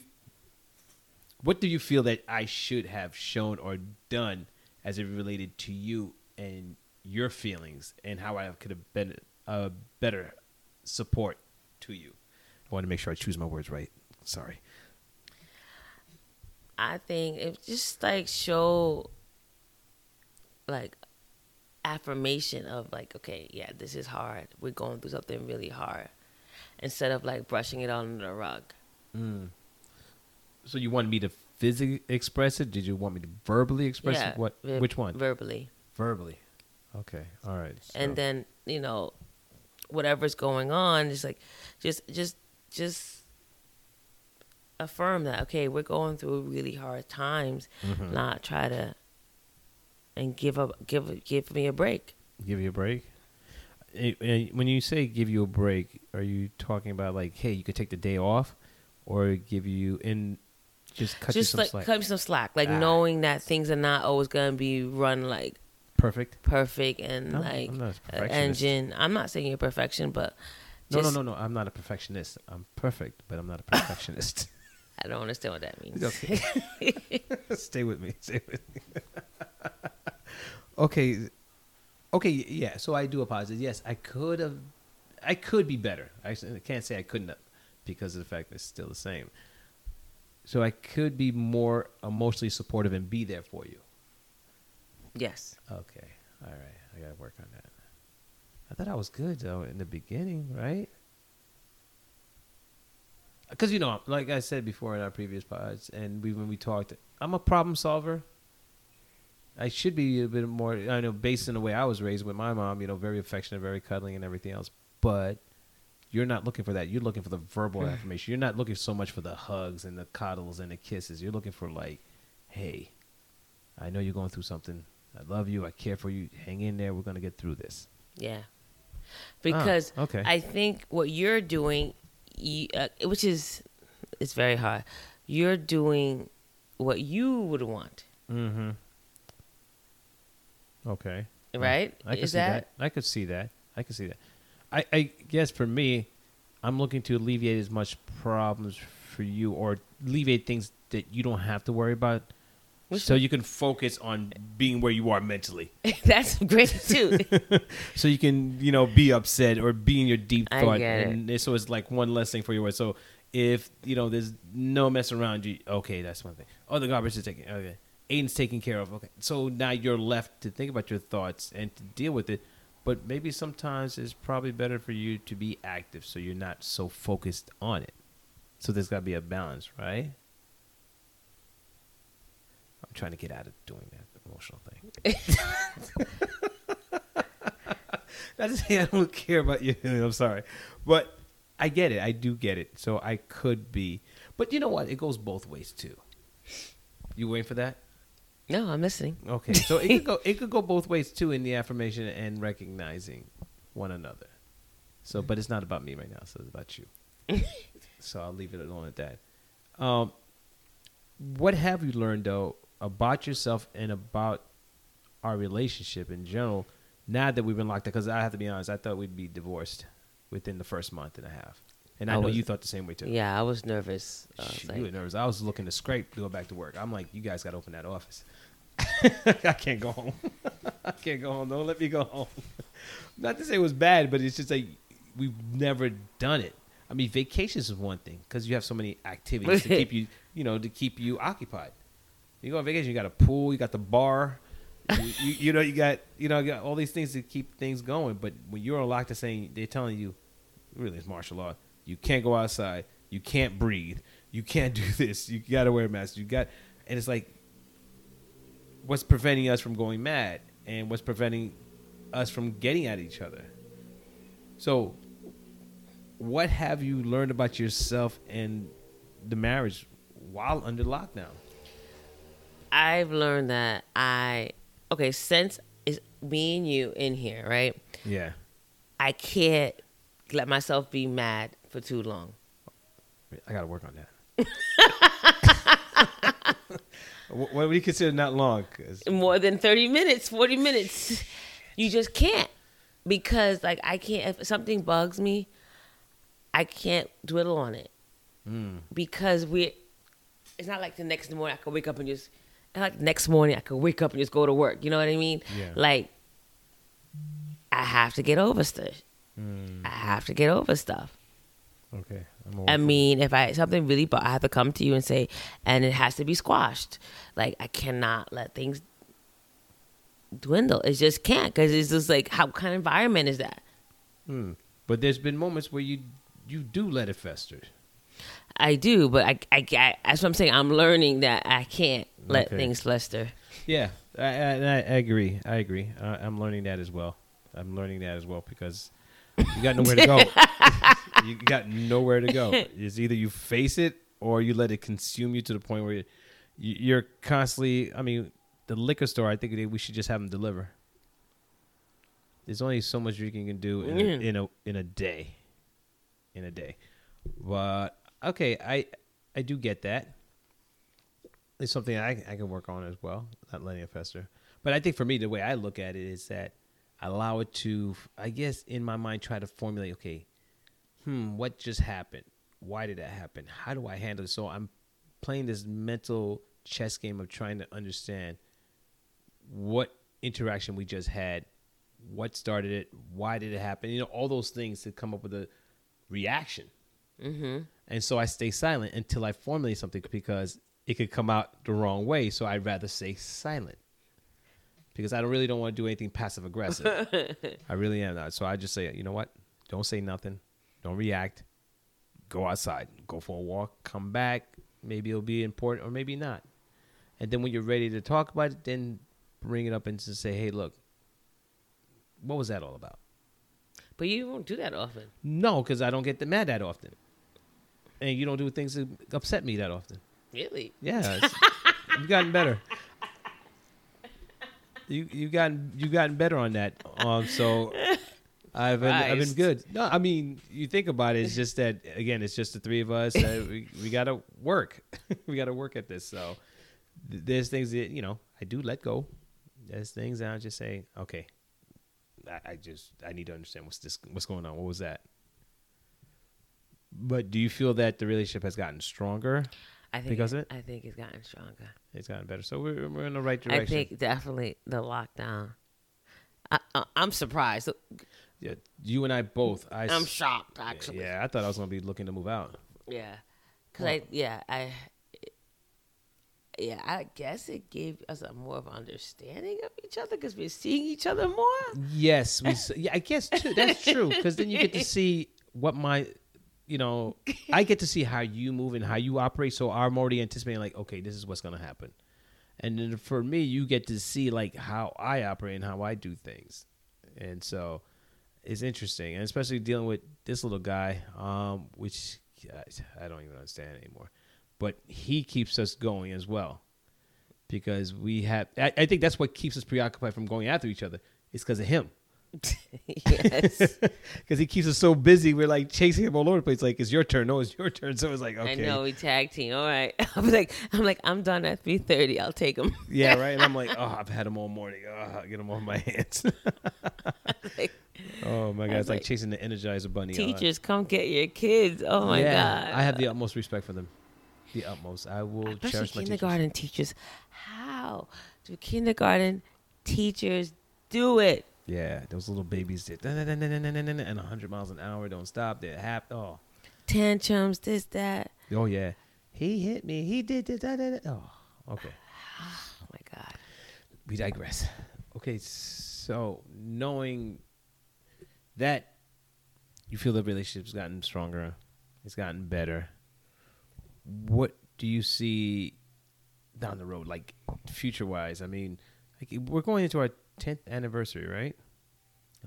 Speaker 4: What do you feel that I should have shown or done as it related to you and your feelings and how I could have been a better support to you? I want to make sure I choose my words right. Sorry.
Speaker 5: I think it just like show like affirmation of like, okay, yeah, this is hard. We're going through something really hard. instead of like brushing it under the rug.
Speaker 4: So you wanted me to physically express it? Did you want me to verbally express
Speaker 5: yeah,
Speaker 4: it? What?
Speaker 5: ver-
Speaker 4: Which one?
Speaker 5: Verbally.
Speaker 4: verbally. Okay. All right.
Speaker 5: and then you know whatever's going on just like just just just affirm that okay we're going through really hard times
Speaker 4: Mm-hmm.
Speaker 5: not try to and give up give give me a break
Speaker 4: give you a break. When you say give you a break, are you talking about like, hey, you could take the day off, or give you in just cut
Speaker 5: just
Speaker 4: you some
Speaker 5: like
Speaker 4: slack?
Speaker 5: cut me some slack like
Speaker 4: Ah.
Speaker 5: knowing that things are not always gonna be run like
Speaker 4: Perfect.
Speaker 5: perfect and
Speaker 4: No,
Speaker 5: like
Speaker 4: I'm not a
Speaker 5: a engine i'm not saying you're perfection but
Speaker 4: No, no, no, no. I'm not a perfectionist. I'm perfect, but I'm not a (laughs) perfectionist.
Speaker 5: i don't understand what that means
Speaker 4: okay. (laughs) Stay with me. Stay with me. (laughs) okay. Okay. Yeah. So I do apologize. Yes, I could have. I could be better. I can't say I couldn't have because of the fact that it's still the same. So I could be more emotionally supportive and be there for you.
Speaker 5: yes
Speaker 4: Okay. All right. I got to work on that. I thought I was good though in the beginning, right? Because you know, like I said before in our previous pods, and we when we talked, I'm a problem solver. I should be a bit more. I know, based on the way I was raised with my mom, you know, very affectionate, very cuddling, and everything else. But you're not looking for that. You're looking for the verbal affirmation. You're not looking so much for the hugs and the cuddles and the kisses. You're looking for like, hey, I know you're going through something. I love you. I care for you. Hang in there. We're gonna get through this.
Speaker 5: Yeah. Because
Speaker 4: Ah, okay.
Speaker 5: I think what you're doing, you, uh, which is, it's very hard. You're doing what you would want,
Speaker 4: Mm-hmm. Okay.
Speaker 5: right?
Speaker 4: I see that? I could see that. I can see that. I, I guess for me, I'm looking to alleviate as much problems for you or alleviate things that you don't have to worry about. So you can focus on being where you are mentally. (laughs)
Speaker 5: That's great too. (laughs)
Speaker 4: so you can, you know, be upset or be in your deep thought. and it- so it's like one less thing for you. So if, you know, there's no mess around you, okay, that's one thing. Oh, the garbage is taken. Okay. Aiden's taken care of. Okay. So now you're left to think about your thoughts and to deal with it. But maybe sometimes it's probably better for you to be active so you're not so focused on it. So there's got to be a balance, right? I'm trying to get out of doing that emotional thing. (laughs) Not I don't care about you. I'm sorry, but I get it. I do get it. So I could be, but you know what? It goes both ways too. You waiting for that?
Speaker 5: No, I'm listening.
Speaker 4: Okay, so it could go. (laughs) It could go both ways too in the affirmation and recognizing one another. So, but it's not about me right now. So it's about you. (laughs) so I'll leave it alone at that. Um, what have you learned though about yourself and about our relationship in general? Now that we've been locked up, because I have to be honest, I thought we'd be divorced within the first month and a half, and I,
Speaker 5: I
Speaker 4: know
Speaker 5: was-
Speaker 4: you thought the same way too.
Speaker 5: Yeah, I was nervous. I was
Speaker 4: Shoot,
Speaker 5: like,
Speaker 4: you were nervous. I was looking to scrape to go back to work. I'm like, you guys got to open that office. (laughs) I can't go home. (laughs) I can't go home. Don't let me go home. (laughs) Not to say it was bad, but it's just like we've never done it. I mean, vacations is one thing because you have so many activities to keep you, you know, to keep you occupied. You go on vacation, you got a pool, you got the bar, you, you, you know, you got, you know, you got all these things to keep things going. But when you're on lockdown, saying they're telling you, really, it's martial law. You can't go outside. You can't breathe. You can't do this. You got to wear a mask. You got, and it's like, what's preventing us from going mad, and what's preventing us from getting at each other. So, what have you learned about yourself and the marriage while under lockdown?
Speaker 5: I've learned that I okay since it's me and you in here, right?
Speaker 4: Yeah.
Speaker 5: I can't let myself be mad for too long.
Speaker 4: I got to work on that. (laughs) what, what do you consider not long?
Speaker 5: more than 30 minutes 40 minutes you just can't because like i can't if something bugs me i can't dwell on it
Speaker 4: Hmm.
Speaker 5: because we it's not like the next morning i could wake up and just like next morning i could wake up and just go to work you know what i mean
Speaker 4: Yeah.
Speaker 5: like i have to get over stuff
Speaker 4: Hmm.
Speaker 5: i have to get over stuff
Speaker 4: okay.
Speaker 5: I mean, if I something really, but I have to come to you and say, and it has to be squashed. Like I cannot let things dwindle. It just can't because it's just like, how kind of environment is that?
Speaker 4: Hmm. But there's been moments where you you do let it fester.
Speaker 5: I do, but I, I, I that's what I'm saying. I'm learning that I can't let
Speaker 4: Okay.
Speaker 5: things fester.
Speaker 4: Yeah, I, I, I I agree. I agree. I, I'm learning that as well. I'm learning that as well because you got nowhere to go. (laughs) you got nowhere to go. It's either you face it or you let it consume you to the point where you, you're constantly. I mean, the liquor store. I think we should just have them deliver. There's only so much drinking you can do in a,
Speaker 5: Mm.
Speaker 4: in a in a day. In a day, but okay, I I do get that it's something I, I can work on as well, not letting it fester. But I think for me, the way I look at it is that allow it to, I guess, in my mind, try to formulate, okay, hmm, what just happened? Why did that happen? How do I handle it? So I'm playing this mental chess game of trying to understand what interaction we just had, what started it, why did it happen? You know, all those things to come up with a reaction.
Speaker 5: Mm-hmm.
Speaker 4: And so I stay silent until I formulate something because it could come out the wrong way. So I'd rather stay silent because I don't really don't want to do anything passive aggressive. (laughs) I really am not. So I just say, you know what? Don't say nothing. Don't react. Go outside. Go for a walk. Come back. Maybe it'll be important or maybe not. And then when you're ready to talk about it, then bring it up and just say, hey, look, what was that all about?
Speaker 5: But you won't do that often.
Speaker 4: No, because I don't get mad that often. And you don't do things that upset me that often.
Speaker 5: Really?
Speaker 4: Yeah, you've (laughs) gotten better. You you gotten you gotten better on that. Um, so (laughs) I've been I've been good. No, I mean you think about it. It's just that again, it's just the three of us. Uh, we we gotta work. (laughs) we gotta work at this. So th- there's things that you know I do let go. There's things that I just say, okay, I, I just I need to understand what's this what's going on. What was that? But do you feel that the relationship has gotten stronger?
Speaker 5: I think
Speaker 4: Because
Speaker 5: it,
Speaker 4: of it?
Speaker 5: I think it's gotten stronger.
Speaker 4: It's gotten better. So we're we're in the right direction.
Speaker 5: I think definitely the lockdown. I, I, I'm surprised.
Speaker 4: yeah, you and I both. I
Speaker 5: I'm shocked actually.
Speaker 4: Yeah, I thought I was gonna be looking to move out.
Speaker 5: Yeah. Cause I yeah I yeah I guess it gave us a more of understanding of each other because we're seeing each other more.
Speaker 4: Yes, we. Yeah, I guess too. That's true because then you get to (laughs) see what my, you know, I get to see how you move and how you operate. So I'm already anticipating like, okay, this is what's gonna happen, and then for me, you get to see like how I operate and how I do things, and so it's interesting, and especially dealing with this little guy, um, which I don't even understand anymore, but he keeps us going as well because we have. I, I think that's what keeps us preoccupied from going after each other. It's because of him. (laughs)
Speaker 5: yes, (laughs)
Speaker 4: Because he keeps us so busy, we're like chasing him all over the place. Like it's your turn, no, it's your turn. (laughs) So it's like, okay,
Speaker 5: I know we tag team. All right, I'm like I'm like I'm done at three thirty. I'll take him.
Speaker 4: yeah, right. And I'm like, oh, I've had him all morning. Oh, I'll get him off my hands.
Speaker 5: Like,
Speaker 4: oh my god, it's like
Speaker 5: like,
Speaker 4: chasing the Energizer Bunny. Uh,
Speaker 5: Teachers, come get your kids. Oh my
Speaker 4: yeah,
Speaker 5: god,
Speaker 4: I have the utmost respect for them. The utmost. I will
Speaker 5: especially
Speaker 4: cherish my teachers.
Speaker 5: kindergarten teachers. How do kindergarten teachers do it?
Speaker 4: Yeah, those little babies did and 100 miles an hour don't stop. They're half. Oh,
Speaker 5: Tantrums, this that.
Speaker 4: oh yeah. He hit me. He did this. da, da, da. Oh, okay.
Speaker 5: Oh my god.
Speaker 4: we digress. Okay, so knowing that you feel the relationship's gotten stronger, it's gotten better. What do you see down the road, like future wise? I mean, like we're going into our tenth anniversary, right?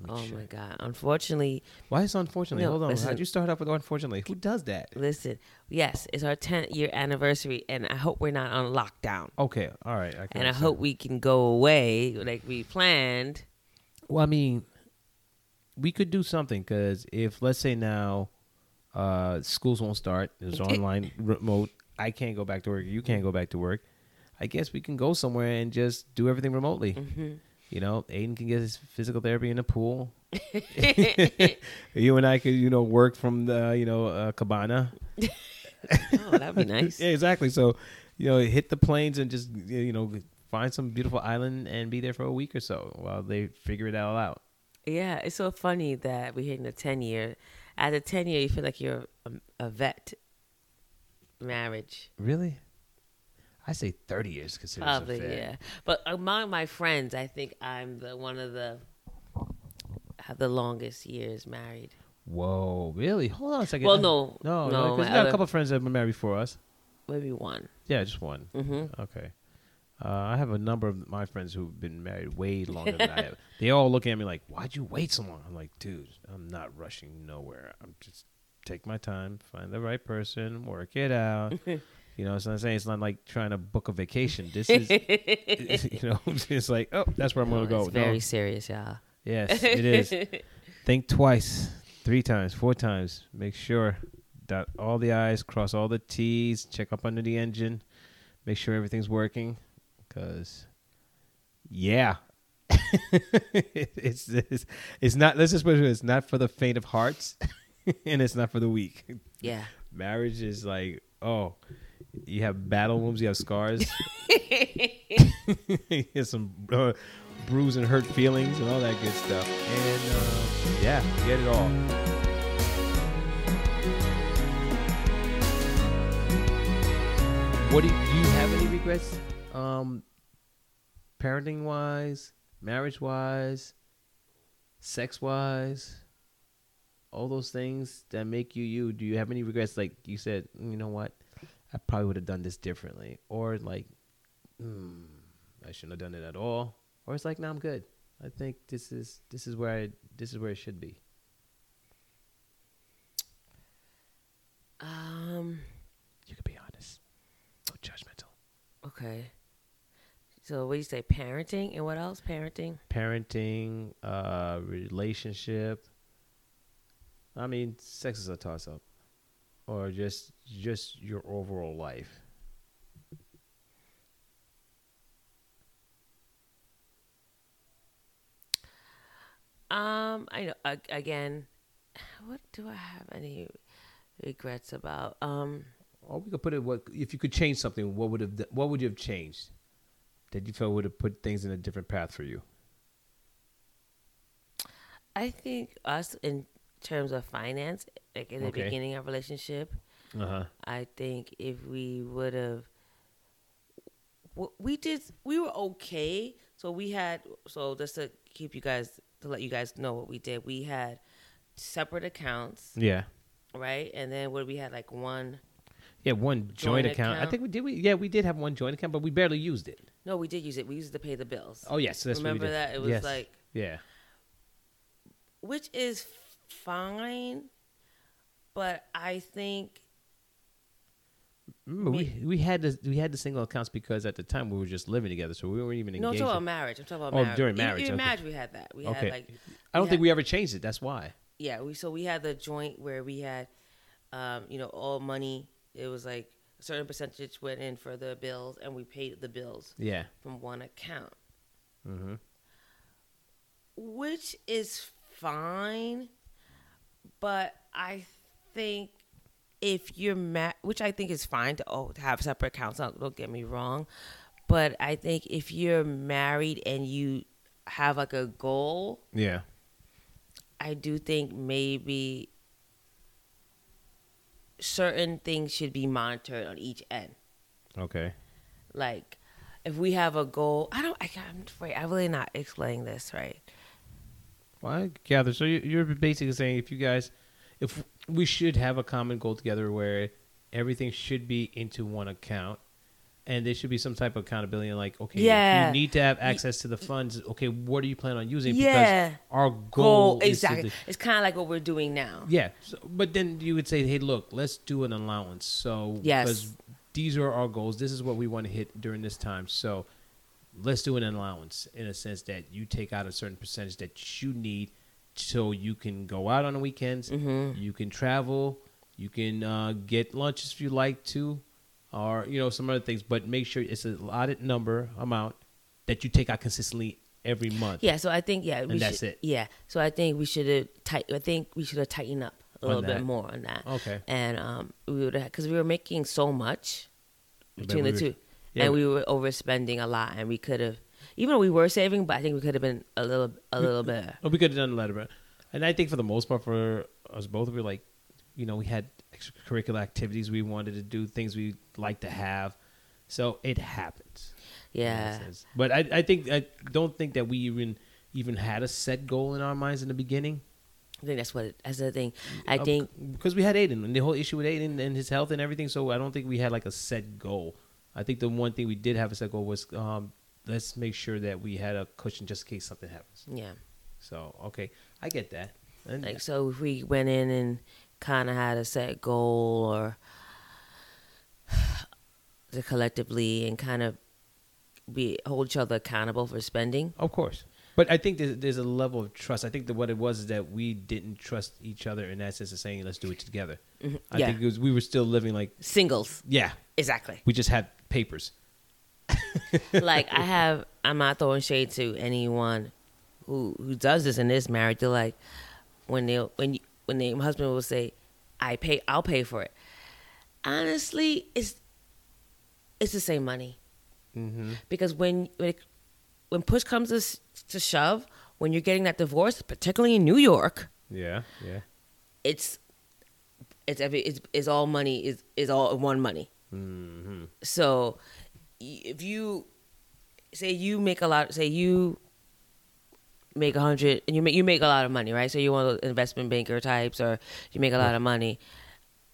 Speaker 5: Oh
Speaker 4: check.
Speaker 5: my god. Unfortunately,
Speaker 4: Why is it unfortunately?
Speaker 5: No,
Speaker 4: Hold on.
Speaker 5: listen.
Speaker 4: How'd you start off with unfortunately? Who does that?
Speaker 5: listen. Yes, it's our 10th year anniversary, and I hope we're not on lockdown.
Speaker 4: Okay, all right. I
Speaker 5: And I hope we can go away like we planned.
Speaker 4: Well, I mean, we could do something because if let's say now uh, schools won't start, there's (laughs) online remote. I can't go back to work. You can't go back to work. I guess we can go somewhere and just do everything remotely.
Speaker 5: Mm-hmm.
Speaker 4: You know, Aiden can get his physical therapy in the pool. (laughs) you and I could, you know, work from the, you know, uh, cabana.
Speaker 5: Oh, that'd be nice. (laughs)
Speaker 4: Yeah, exactly. So, you know, hit the planes and just, you know, find some beautiful island and be there for a week or so while they figure it all out.
Speaker 5: Yeah, it's so funny that we're hitting the 10 year. At a 10 year, you feel like you're a, a vet marriage.
Speaker 4: Really? I say 30 years considered
Speaker 5: Probably, yeah. But among my friends, I think I'm the one of the have the longest years married.
Speaker 4: Whoa, really? Hold on a second.
Speaker 5: Well, no,
Speaker 4: no,
Speaker 5: no,
Speaker 4: Because
Speaker 5: my
Speaker 4: we got
Speaker 5: other-
Speaker 4: a couple of friends that were married before us.
Speaker 5: maybe one.
Speaker 4: Yeah, just one.
Speaker 5: Mm-hmm.
Speaker 4: Okay. Uh, I have a number of my friends who've been married way longer than I have. (laughs) They all look at me like, "Why'd you wait so long?" I'm like, "Dude, I'm not rushing nowhere. I'm just take my time, find the right person, work it out." (laughs) you know, so I'm saying it's not like trying to book a vacation. This is, (laughs) you know, (laughs) it's like, oh, that's where I'm gonna go.
Speaker 5: It's
Speaker 4: No.
Speaker 5: very serious, y'all.
Speaker 4: Yes, it is. (laughs) Think twice, three times, four times. Make sure dot all the I's, cross all the T's, check up under the engine, make sure everything's working. Cause, yeah, it's, it's it's not. Let's just put it. It's not for the faint of hearts, and it's not for the weak.
Speaker 5: Yeah.
Speaker 4: Marriage is like, oh, you have battle wounds, you have scars, (laughs) (laughs) you have some uh, bruised and hurt feelings, and all that good stuff. And uh, yeah, get it all. What do you, do you have any regrets? Um, parenting wise, marriage wise, sex wise, all those things that make you you. Do you have any regrets? Like you said, "Mm, you know what, I probably would have done this differently, or like, hmm, I shouldn't have done it at all, or it's like, no, I'm good. I think this is this is where I this is where it should be.
Speaker 5: Um.
Speaker 4: You could be honest, no judgmental.
Speaker 5: Okay. So what do you say? Parenting and what else? Parenting.
Speaker 4: Parenting, uh, relationship. I mean, sex is a toss up, or just just your overall life.
Speaker 5: Um. I know. Again, what do I have any regrets about? Um.
Speaker 4: Or we could put it. What if you could change something? What would have what would you have changed that you felt would have put things in a different path for you?
Speaker 5: I think us in terms of finance, like in the
Speaker 4: Okay.
Speaker 5: beginning of relationship,
Speaker 4: Uh huh.
Speaker 5: I think if we would have, we did, we were okay. So we had, so just to keep you guys, to let you guys know what we did, we had separate accounts,
Speaker 4: Yeah.
Speaker 5: right? And then what we had like one,
Speaker 4: Yeah, one joint,
Speaker 5: Joint
Speaker 4: account. I think we did. We yeah, we did have one joint account, but we barely used it.
Speaker 5: no, we did use it. We used it to pay the bills.
Speaker 4: Oh yes, that's
Speaker 5: Remember
Speaker 4: what we did.
Speaker 5: that? It was
Speaker 4: Yes.
Speaker 5: like,
Speaker 4: yeah,
Speaker 5: which is fine, but I think
Speaker 4: Remember, we we had the we had the single accounts because at the time we were just living together, so we weren't even
Speaker 5: no, I'm
Speaker 4: engaged.
Speaker 5: talking about marriage. I'm talking about
Speaker 4: Oh,
Speaker 5: marriage.
Speaker 4: during marriage,
Speaker 5: Even
Speaker 4: okay.
Speaker 5: marriage, we had that. We
Speaker 4: Okay.
Speaker 5: had like
Speaker 4: I don't
Speaker 5: we
Speaker 4: think
Speaker 5: had-
Speaker 4: we ever changed it. That's why.
Speaker 5: yeah. We so we had the joint where we had, um, you know, all money. It was like a certain percentage went in for the bills, and we paid the bills
Speaker 4: Yeah.
Speaker 5: from one account,
Speaker 4: Mm-hmm.
Speaker 5: which is fine. But I think if you're mad, which I think is fine to oh to have separate accounts. Don't, don't get me wrong, but I think if you're married and you have like a goal,
Speaker 4: Yeah.
Speaker 5: I do think maybe certain things should be monitored on each end.
Speaker 4: Okay.
Speaker 5: Like if we have a goal, I don't. I can't. Wait, I'm really not explaining this right.
Speaker 4: Well, I gather. So you- you're basically saying if you guys, if we should have a common goal together where everything should be into one account, and there should be some type of accountability. Like, okay, if
Speaker 5: Yeah.
Speaker 4: you need to have access to the funds. Okay, what do you plan on using?
Speaker 5: Yeah.
Speaker 4: Because our goal,
Speaker 5: Goal exactly. It's kind of like what we're doing now.
Speaker 4: yeah. So, but then you would say, hey, look, let's do an allowance. So
Speaker 5: Yes.
Speaker 4: these are our goals. This is what we want to hit during this time. So let's do an allowance in a sense that you take out a certain percentage that you need so you can go out on the weekends,
Speaker 5: Mm-hmm.
Speaker 4: you can travel, you can uh, get lunches if you like to, or you know some other things. But make sure it's a allotted number amount that you take out consistently every month.
Speaker 5: Yeah. So I think yeah. We
Speaker 4: And that's
Speaker 5: should,
Speaker 4: it.
Speaker 5: Yeah. So I think we should have tight. I think we should have tightened up a
Speaker 4: On
Speaker 5: little
Speaker 4: that.
Speaker 5: bit more on that.
Speaker 4: Okay.
Speaker 5: And um, we would because we were making so much between
Speaker 4: we
Speaker 5: the
Speaker 4: were-
Speaker 5: two,
Speaker 4: yeah,
Speaker 5: and
Speaker 4: we-
Speaker 5: we were overspending a lot, and we could have. Even though we were saving, but I think we could have been a little, a little bit.
Speaker 4: Oh, we could have done a little bit, and I think for the most part for us both, we were like, you know, we had extracurricular activities we wanted to do, things we like to have, so it happens.
Speaker 5: Yeah.
Speaker 4: But I, I think I don't think that we even even had a set goal in our minds in the beginning.
Speaker 5: I think that's what it, that's the thing. I
Speaker 4: Uh,
Speaker 5: think
Speaker 4: because we had Aiden and the whole issue with Aiden and his health and everything. So I don't think we had like a set goal. I think the one thing we did have a set goal was um, let's make sure that we had a cushion just in case something happens.
Speaker 5: yeah.
Speaker 4: So okay, I get that. And
Speaker 5: Like so, if we went in and kind of had a set goal or (sighs) to collectively and kind of be hold each other accountable for spending.
Speaker 4: of course, but I think there's, there's a level of trust. I think that what it was is that we didn't trust each other in that sense of saying let's do it together. I
Speaker 5: Yeah.
Speaker 4: think it was, we were still living like
Speaker 5: Singles,
Speaker 4: yeah,
Speaker 5: exactly.
Speaker 4: we just had papers. (laughs)
Speaker 5: like I have, I'm not throwing shade to anyone who who does this in this marriage. They're like when they when you, when their husband will say, "I pay, I'll pay for it." Honestly, it's it's the same money
Speaker 4: Mm-hmm.
Speaker 5: because when when, it, when push comes to, to shove, when you're getting that divorce, particularly in New York,
Speaker 4: Yeah, yeah.
Speaker 5: it's it's every it's, it's all money is is all one money.
Speaker 4: Mm-hmm.
Speaker 5: So if you say you make a lot, say you make a hundred and you make you make a lot of money, right? So you're one of those investment banker types, or you make a lot of money.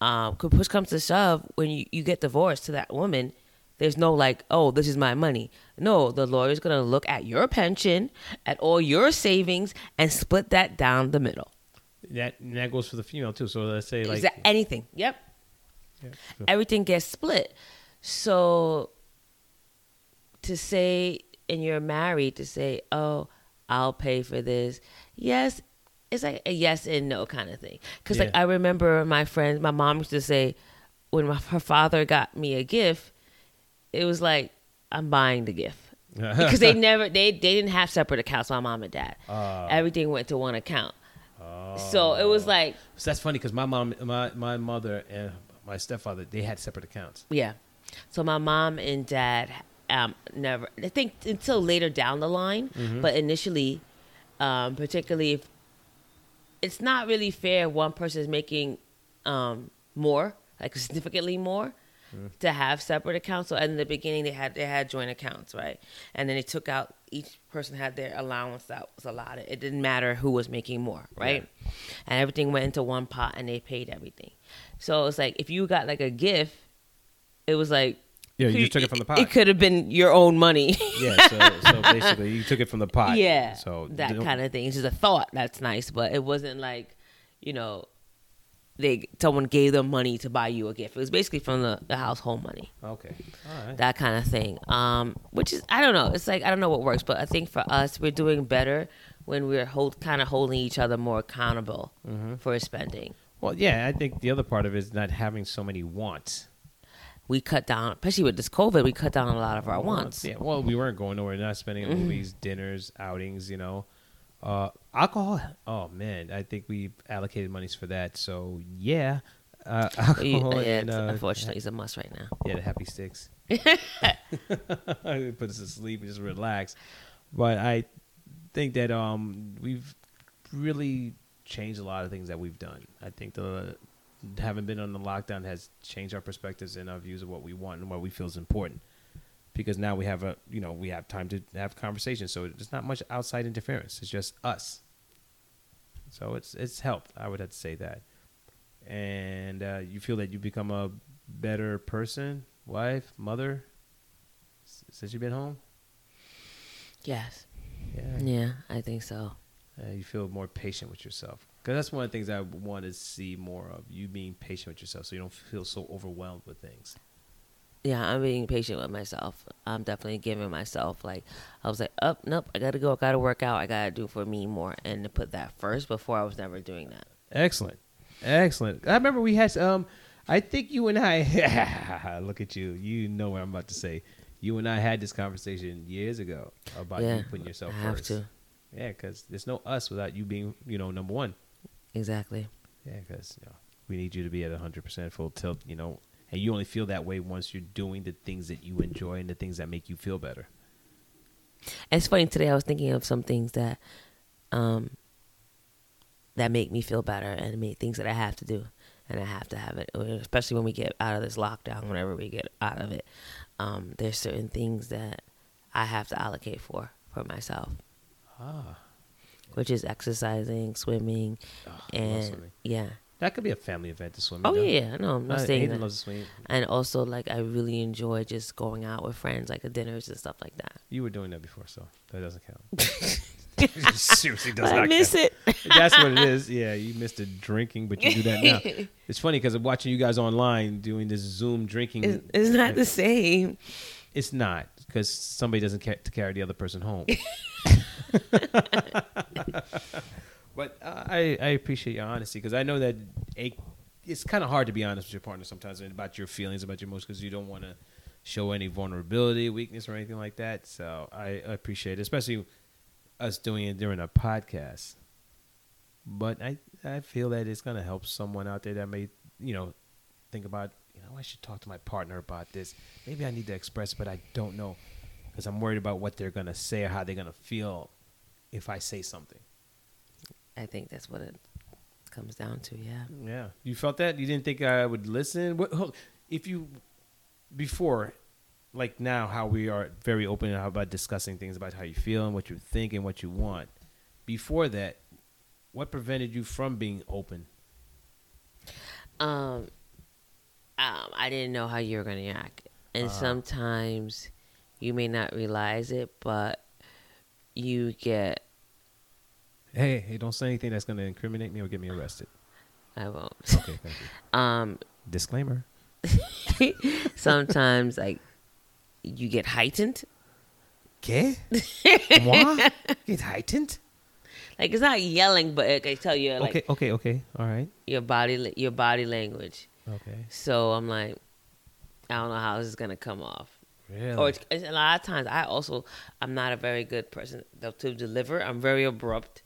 Speaker 5: Um, could push comes to shove, when you, you get divorced to that woman, there's no like, oh, this is my money. No, the lawyer's gonna look at your pension, at all your savings, and split that down the middle.
Speaker 4: That and that goes for the female too. So let's say like
Speaker 5: Is that anything? Yep.
Speaker 4: Yeah.
Speaker 5: Everything gets split. So to say, and you're married, to say, oh, I'll pay for this. Yes, it's like a yes and no kind of thing. Because like I remember my friends, my mom used to say, when my, her father got me a gift, it was like I'm buying the gift (laughs) because they never they they didn't have separate accounts. My mom and dad,
Speaker 4: Ah.
Speaker 5: everything went to one account. So it was like
Speaker 4: So that's funny because my mom, my my mother, and my stepfather, they had separate accounts.
Speaker 5: Yeah. So my mom and dad um never I think until later down the line, but initially um particularly if it's not really fair one person is making um more, like significantly more Mm-hmm. to have separate accounts. So in the beginning they had they had joint accounts, right? And then they took out each person had their allowance that was allotted. It didn't matter who was making more, right? And everything went into one pot and they paid everything. So it's like if you got like a gift, it was like
Speaker 4: Yeah, you just took it from the pot.
Speaker 5: It could have been your own money.
Speaker 4: yeah, so, so (laughs) basically you took it from the pot.
Speaker 5: yeah.
Speaker 4: So
Speaker 5: that kind of thing. It's just a thought that's nice, but it wasn't like, you know, they someone gave them money to buy you a gift. It was basically from the, the household money.
Speaker 4: Okay. All right.
Speaker 5: That kind of thing. Um, which is I don't know. It's like I don't know what works, but I think for us we're doing better when we're hold kind of holding each other more accountable
Speaker 4: Mm-hmm.
Speaker 5: for spending.
Speaker 4: Well, yeah, I think the other part of it is not having so many wants.
Speaker 5: We cut down, especially with this COVID, we cut down a lot of our wants.
Speaker 4: Yeah. Well, we weren't going nowhere. Not spending on movies, dinners, outings. You know, uh, alcohol. Oh man, I think we allocated monies for that. So yeah, uh, (laughs) alcohol
Speaker 5: yeah,
Speaker 4: and uh,
Speaker 5: unfortunately, it's a must right now.
Speaker 4: Yeah, the happy sticks. (laughs) (laughs) Put us to sleep and just relax. But I think that um we've really changed a lot of things that we've done. I think the having been on the lockdown has changed our perspectives and our views of what we want and what we feel is important. Because now we have a you know we have time to have conversations, so there's not much outside interference. It's just us. So it's it's helped. I would have to say that. And uh, you feel that you become a better person, wife, mother, since you've been home.
Speaker 5: Yes.
Speaker 4: Yeah.
Speaker 5: Yeah, I think so.
Speaker 4: Uh, you feel more patient with yourself. Because that's one of the things I want to see more of you being patient with yourself, so you don't feel so overwhelmed with things.
Speaker 5: Yeah, I'm being patient with myself. I'm definitely giving myself like I was like, up, nope, I gotta go, I gotta work out, I gotta do for me more, and to put that first. Before I was never doing that.
Speaker 4: Excellent, excellent. I remember we had um, I think you and I. (laughs) look at you. You know what I'm about to say. You and I had this conversation years ago about
Speaker 5: yeah,
Speaker 4: you putting yourself
Speaker 5: I
Speaker 4: first.
Speaker 5: to
Speaker 4: Yeah, because there's no us without you being, you know, number one.
Speaker 5: exactly.
Speaker 4: Yeah, because you know, we need you to be at 100% full tilt, you know, and you only feel that way once you're doing the things that you enjoy and the things that make you feel better.
Speaker 5: It's funny today. I was thinking of some things that, um, that make me feel better, and make things that I have to do, and I have to have it. Especially when we get out of this lockdown, whenever we get out of it, um, there's certain things that I have to allocate for for myself.
Speaker 4: Ah.
Speaker 5: which is exercising, swimming,
Speaker 4: Oh,
Speaker 5: and
Speaker 4: swimming.
Speaker 5: yeah.
Speaker 4: That could be a family event to swim.
Speaker 5: Oh
Speaker 4: though.
Speaker 5: yeah, no, I'm not
Speaker 4: Uh,
Speaker 5: saying
Speaker 4: Aiden
Speaker 5: that.
Speaker 4: loves to swim.
Speaker 5: And also, like, I really enjoy just going out with friends, like at dinners and stuff like that.
Speaker 4: You were doing that before, so that doesn't count. (laughs) (laughs) Seriously, does
Speaker 5: But
Speaker 4: not
Speaker 5: I miss
Speaker 4: count.
Speaker 5: it.
Speaker 4: That's what it is. Yeah, you missed the drinking, but you do that now. (laughs) It's funny because I'm watching you guys online doing this Zoom drinking.
Speaker 5: It's, it's not the same.
Speaker 4: It's not because somebody doesn't care to carry the other person home. But uh, I I appreciate your honesty because I know that it's kind of hard to be honest with your partner sometimes about your feelings about your emotions because you don't want to show any vulnerability, weakness, or anything like that. So I, appreciate it, especially us doing it during a podcast. But I I feel that it's gonna help someone out there that may you know think about you know I should talk to my partner about this. Maybe I need to express, but I don't know because I'm worried about what they're gonna say or how they're gonna feel if I say something.
Speaker 5: I think that's what it comes down to. Yeah.
Speaker 4: Yeah, you felt that you didn't think I would listen. What if you before, like now, how we are very open about discussing things about how you feel and what you think and what you want. Before that, what prevented you from being open?
Speaker 5: Um, um, I didn't know how you were going to react, and sometimes you may not realize it, but you get.
Speaker 4: Hey, hey, don't say anything that's going to incriminate me or get me arrested.
Speaker 5: I won't.
Speaker 4: Okay, thank you. (laughs)
Speaker 5: Um,
Speaker 4: Disclaimer. (laughs)
Speaker 5: sometimes like you get heightened.
Speaker 4: Okay. (laughs) Moi? Get heightened?
Speaker 5: Like it's not yelling, but it can tell you like
Speaker 4: okay, okay, okay. All right.
Speaker 5: your body your body language.
Speaker 4: Okay.
Speaker 5: So I'm like, I don't know how this is gonna come off.
Speaker 4: Really?
Speaker 5: Or a lot of times I also I'm not a very good person to, to deliver. I'm very abrupt,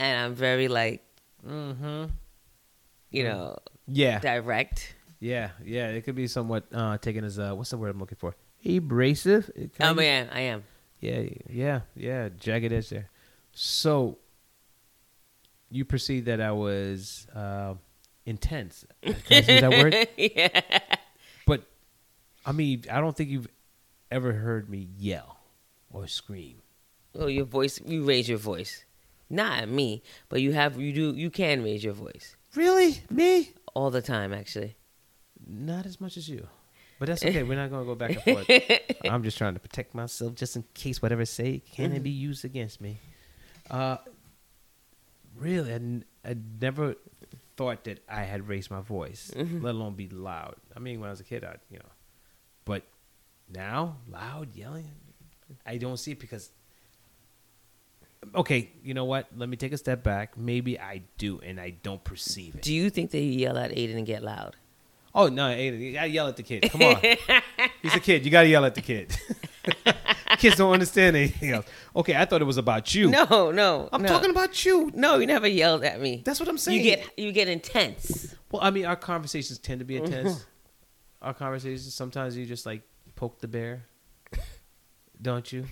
Speaker 5: and I'm very like
Speaker 4: mm-hmm.
Speaker 5: you know
Speaker 4: Yeah.
Speaker 5: direct.
Speaker 4: Yeah, yeah. It could be somewhat uh, taken as uh, what's the word I'm looking for? Abrasive. Oh
Speaker 5: man, I am.
Speaker 4: Yeah, yeah, yeah. Jagged edge there. So you perceived that I was uh, intense. Can I use that word? (laughs)
Speaker 5: yeah.
Speaker 4: But I mean, I don't think you've ever heard me yell or scream.
Speaker 5: Oh, your voice. You raise your voice. Not me, but you have you do you can raise your voice
Speaker 4: Really, me?
Speaker 5: all the time. Actually,
Speaker 4: Not as much as you. But that's okay. We're not gonna go back and forth. (laughs) I'm just trying to protect myself, just in case whatever I say can it be used against me. Uh, really, I, n- I never thought that I had raised my voice, let alone be loud. I mean, when I was a kid, I you know, but now loud yelling, I don't see it because. Okay, you know what? Let me take a step back. Maybe I do, and I don't perceive it.
Speaker 5: do you think that you yell at Aiden and get loud?
Speaker 4: Oh no, Aiden, you gotta yell at the kid. Come on, (laughs) he's a kid. You gotta yell at the kid. (laughs) Kids don't understand anything else. Okay, I thought it was about you.
Speaker 5: No, no.
Speaker 4: I'm
Speaker 5: no.
Speaker 4: talking about you.
Speaker 5: No, you never yelled at me.
Speaker 4: That's what I'm saying.
Speaker 5: You get you get intense.
Speaker 4: well. I mean, our conversations tend to be mm-hmm. intense. our conversations sometimes you just like poke the bear, don't you?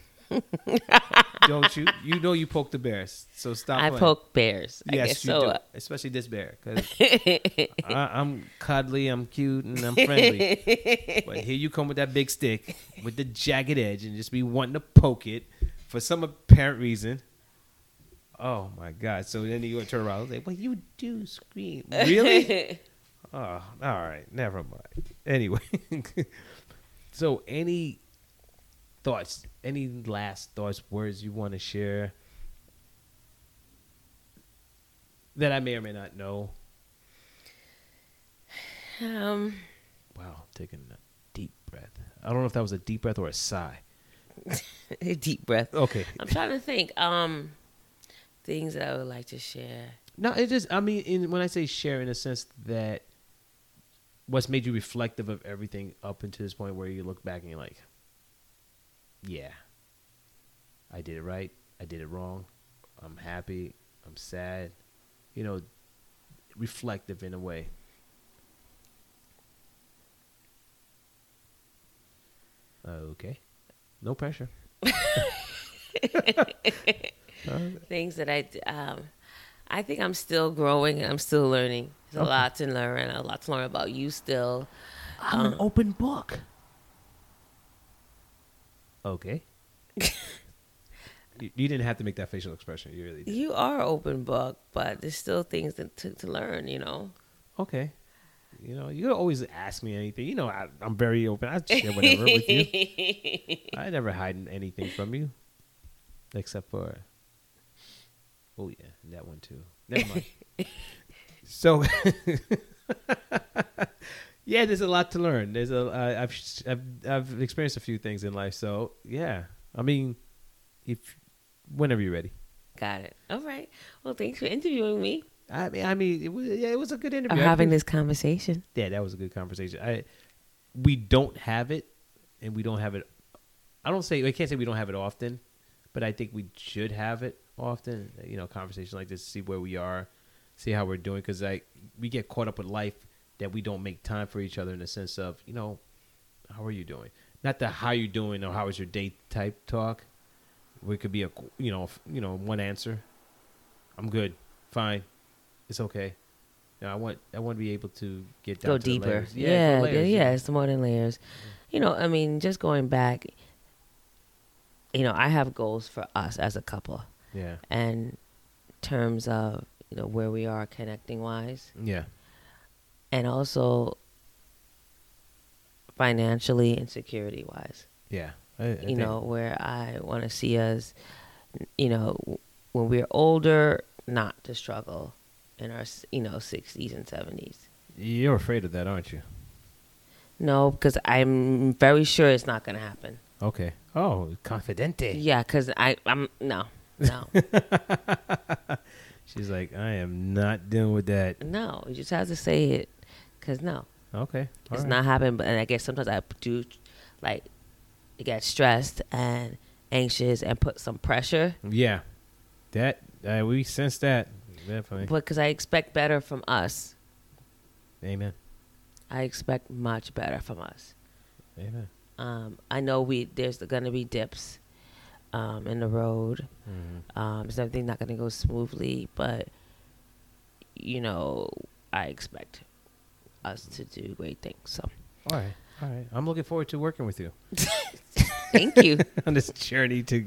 Speaker 4: Don't you? You know you poke the bears, so stop.
Speaker 5: I
Speaker 4: playing.
Speaker 5: poke bears. I
Speaker 4: Yes, you
Speaker 5: so.
Speaker 4: do. Especially this bear, because (laughs) I'm cuddly, I'm cute, and I'm friendly. but here you come with that big stick with the jagged edge, and just be wanting to poke it for some apparent reason. Oh my god! So then you turn around and say, "Well, you do scream, really?" (laughs) oh, all right, never mind. Anyway, (laughs) so any thoughts? Any last thoughts, words you want to share? that I may or may not know.
Speaker 5: um,
Speaker 4: Wow, taking a deep breath. I don't know if that was a deep breath or a sigh. (laughs)
Speaker 5: a deep breath.
Speaker 4: Okay.
Speaker 5: I'm trying to think. Um, things that I would like to share.
Speaker 4: No, it just I mean in, when I say share in a sense that what's made you reflective of everything up until this point where you look back and you're like, yeah, I did it right. I did it wrong. I'm happy. I'm sad. You know, reflective in a way. Okay. No pressure. (laughs)
Speaker 5: Things that I, um, I think I'm still growing and I'm still learning. There's a lot to learn. and A lot to learn about you still.
Speaker 4: I'm an open book. Okay. (laughs) You, you didn't have to make that facial expression. You really did.
Speaker 5: You are open book, but there's still things that, to to learn. You know.
Speaker 4: Okay. You know, you could always ask me anything. You know, I, I'm very open. I share whatever with you. (laughs) I never hide anything from you, except for. Oh yeah, that one too. Never mind. (laughs) so, yeah, there's a lot to learn. There's a I- I've I've I've experienced a few things in life. So yeah, I mean, if whenever you're ready.
Speaker 5: Got it. All right. Well, thanks for interviewing me
Speaker 4: I mean, I mean, it was yeah, it was a good interview. I
Speaker 5: having this conversation.
Speaker 4: yeah, that was a good conversation. I we don't have it, and we don't have it. I don't say I can't say we don't have it often, but I think we should have it often. You know, conversation like this, see where we are, see how we're doing, because like we get caught up with life that we don't make time for each other in the sense of you know, how are you doing? Not the how you doing or how was your day type talk. we could be a you know you know one answer. I'm good, fine, it's okay. You know, I want I want to be able to get down
Speaker 5: Go deeper. Yeah, yeah,
Speaker 4: layers,
Speaker 5: yeah, It's more than layers. You know, I mean, just going back. You know, I have goals for us as a couple,
Speaker 4: yeah,
Speaker 5: and terms of you know where we are connecting wise,
Speaker 4: yeah,
Speaker 5: and also financially and security wise.
Speaker 4: yeah. I, I
Speaker 5: you
Speaker 4: think-
Speaker 5: know, where I want to see us, you know, when we're older, not to struggle in our, you know, 60s and 70s.
Speaker 4: you're afraid of that, aren't you?
Speaker 5: No, because I'm very sure it's not going to happen.
Speaker 4: Okay. Oh, confidente.
Speaker 5: Yeah, because I, I'm, no, no, (laughs)
Speaker 4: She's like, I am not dealing with that.
Speaker 5: no. You just have to say it because no,
Speaker 4: Okay. all
Speaker 5: it's
Speaker 4: right.
Speaker 5: not happening. But and I guess sometimes I do, like, get stressed and anxious and put some pressure.
Speaker 4: Yeah, that uh, we sense that definitely.
Speaker 5: Because I expect better from us.
Speaker 4: Amen.
Speaker 5: I expect much better from us.
Speaker 4: Amen.
Speaker 5: Um, I know we there's going to be dips um, in the road.
Speaker 4: Mhm.
Speaker 5: Um, so everything's not going to go smoothly, but you know, I expect us to do great things. So,
Speaker 4: All right. All right. I'm looking forward to working with you (laughs)
Speaker 5: thank you. (laughs)
Speaker 4: on this journey to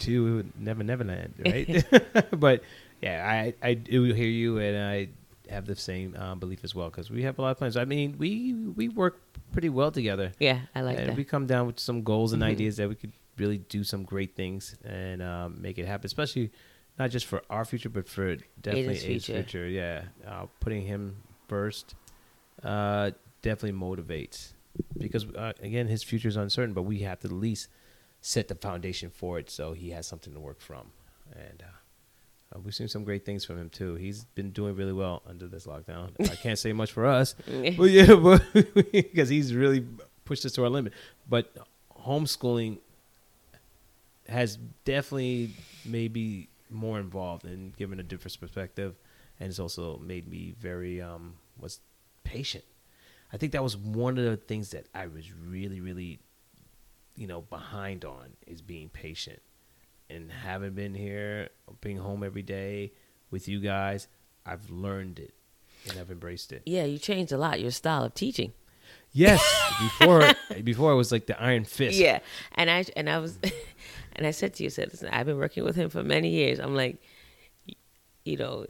Speaker 4: to Never Neverland, (laughs) right? but yeah, I I do hear you, and I have the same um, belief as well because we have a lot of plans. I mean, we we work pretty well together.
Speaker 5: yeah, I like
Speaker 4: and
Speaker 5: that.
Speaker 4: we come down with some goals and
Speaker 5: Mhm.
Speaker 4: ideas that we could really do some great things and um, make it happen, especially not just for our future, but for definitely
Speaker 5: Aiden's future.
Speaker 4: future. Yeah, uh, putting him first uh, definitely motivates because uh, again, his future is uncertain, but we have to at least set the foundation for it so he has something to work from. And uh, uh, we've seen some great things from him too. He's been doing really well under this lockdown. (laughs) I can't say much for us, well, yeah, (laughs) because (laughs) he's really pushed us to our limit. But homeschooling has definitely made me more involved and given a different perspective, and it's also made me very um was patient. I think that was one of the things that I was really, really, you know, behind on is being patient. And having been here, being home every day with you guys, I've learned it and I've embraced it.
Speaker 5: yeah, you changed a lot your style of teaching.
Speaker 4: Yes, (laughs) before before I was like the iron fist.
Speaker 5: Yeah, and I and I was, (laughs) and I said to you, I said, listen, I've been working with him for many years. I'm like, you know,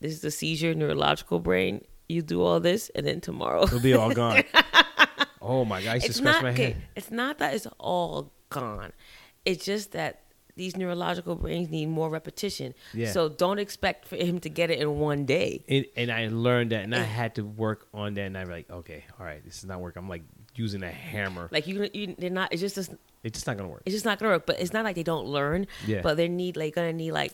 Speaker 5: this is a seizure, neurological brain. You do all this, and then tomorrow,
Speaker 4: it'll be all (laughs) gone. oh my god, I used to
Speaker 5: it's
Speaker 4: scratch
Speaker 5: not.
Speaker 4: my head.
Speaker 5: It's not that it's all gone. It's just that these neurological brains need more repetition.
Speaker 4: Yeah.
Speaker 5: So don't expect for him to get it in one day.
Speaker 4: And, and I learned that, and I had to work on that. And I'm like, okay, all right, this is not working. I'm like using a hammer.
Speaker 5: Like you, you they're not. It's just.
Speaker 4: It's just not gonna work.
Speaker 5: It's just not gonna work. But it's not like they don't learn.
Speaker 4: Yeah.
Speaker 5: But they need like gonna need like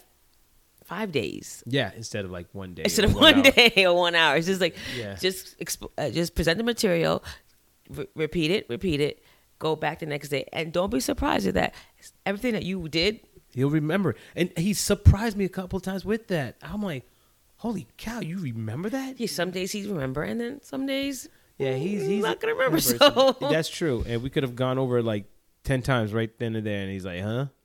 Speaker 5: five days
Speaker 4: Yeah, instead of like one day.
Speaker 5: instead of one
Speaker 4: hour.
Speaker 5: day or one hour. It's just like
Speaker 4: Yeah.
Speaker 5: just exp- uh, just present the material, re- repeat it, repeat it, go back the next day, and don't be surprised at that everything that you did.
Speaker 4: He'll remember, and he surprised me a couple of times with that. I'm like, holy cow, you remember that?
Speaker 5: Yeah, some days he's remember, and then some days
Speaker 4: Yeah, he's he's
Speaker 5: not gonna remember.
Speaker 4: remember. (laughs)
Speaker 5: So
Speaker 4: That's true, and we could have gone over like ten times right then and there, and he's like, huh? (laughs)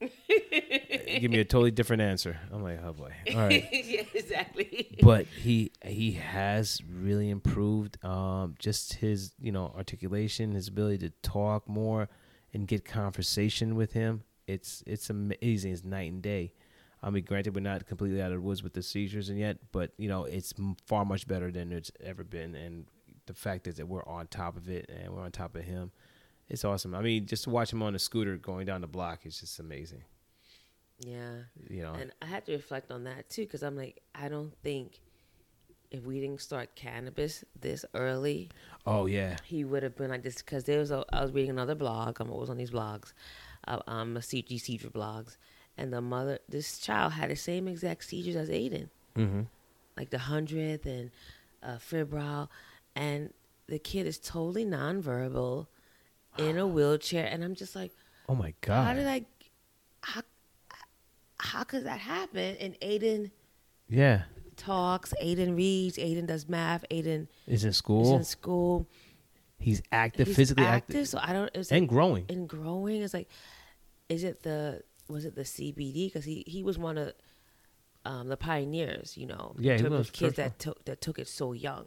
Speaker 4: Give me a totally different answer. I'm like, oh boy, all right. (laughs)
Speaker 5: yeah, exactly.
Speaker 4: but he he has really improved um just his you know articulation his ability to talk more and get conversation with him it's it's amazing. It's night and day. I mean, granted, we're not completely out of the woods with the seizures and yet, but you know, it's m- far much better than it's ever been. And the fact is that we're on top of it and we're on top of him. It's awesome. I mean, just to watch him on a scooter going down the block is just amazing.
Speaker 5: Yeah.
Speaker 4: You know,
Speaker 5: And I had to reflect on that too, because I'm like, I don't think if we didn't start cannabis this early,
Speaker 4: oh yeah,
Speaker 5: he would have been like this. Because there was a, I was reading another blog. I'm always on these blogs, uh, um, a CG seizure blogs, and the mother, this child had the same exact seizures as Aiden,
Speaker 4: mm-hmm.
Speaker 5: like the hundredth and uh, febrile, and the kid is totally nonverbal, in a wheelchair, and I'm just like,
Speaker 4: oh my god,
Speaker 5: how did I, how, how could that happen? And Aiden
Speaker 4: yeah,
Speaker 5: talks, Aiden reads, Aiden does math, Aiden
Speaker 4: is in school.
Speaker 5: is in school.
Speaker 4: He's active,
Speaker 5: He's
Speaker 4: physically
Speaker 5: active,
Speaker 4: active,
Speaker 5: So I don't. It's
Speaker 4: and
Speaker 5: like,
Speaker 4: growing.
Speaker 5: and growing. It's like, is it the was it the CBD? Because he he was one of um, the pioneers. You know,
Speaker 4: Yeah, he was
Speaker 5: kids that took that took it so young.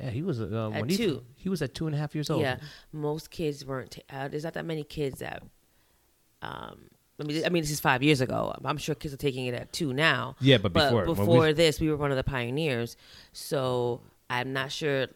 Speaker 4: Yeah, he was uh,
Speaker 5: At
Speaker 4: when he
Speaker 5: two.
Speaker 4: he was at two and a half years old.
Speaker 5: Yeah, most kids weren't. ta- uh, there's not that many kids that. Um, I mean, I mean, this is five years ago. I'm sure kids are taking it at two now.
Speaker 4: Yeah, but before-
Speaker 5: but
Speaker 4: when
Speaker 5: before
Speaker 4: we-
Speaker 5: this, we were one of the pioneers. So I'm not sure.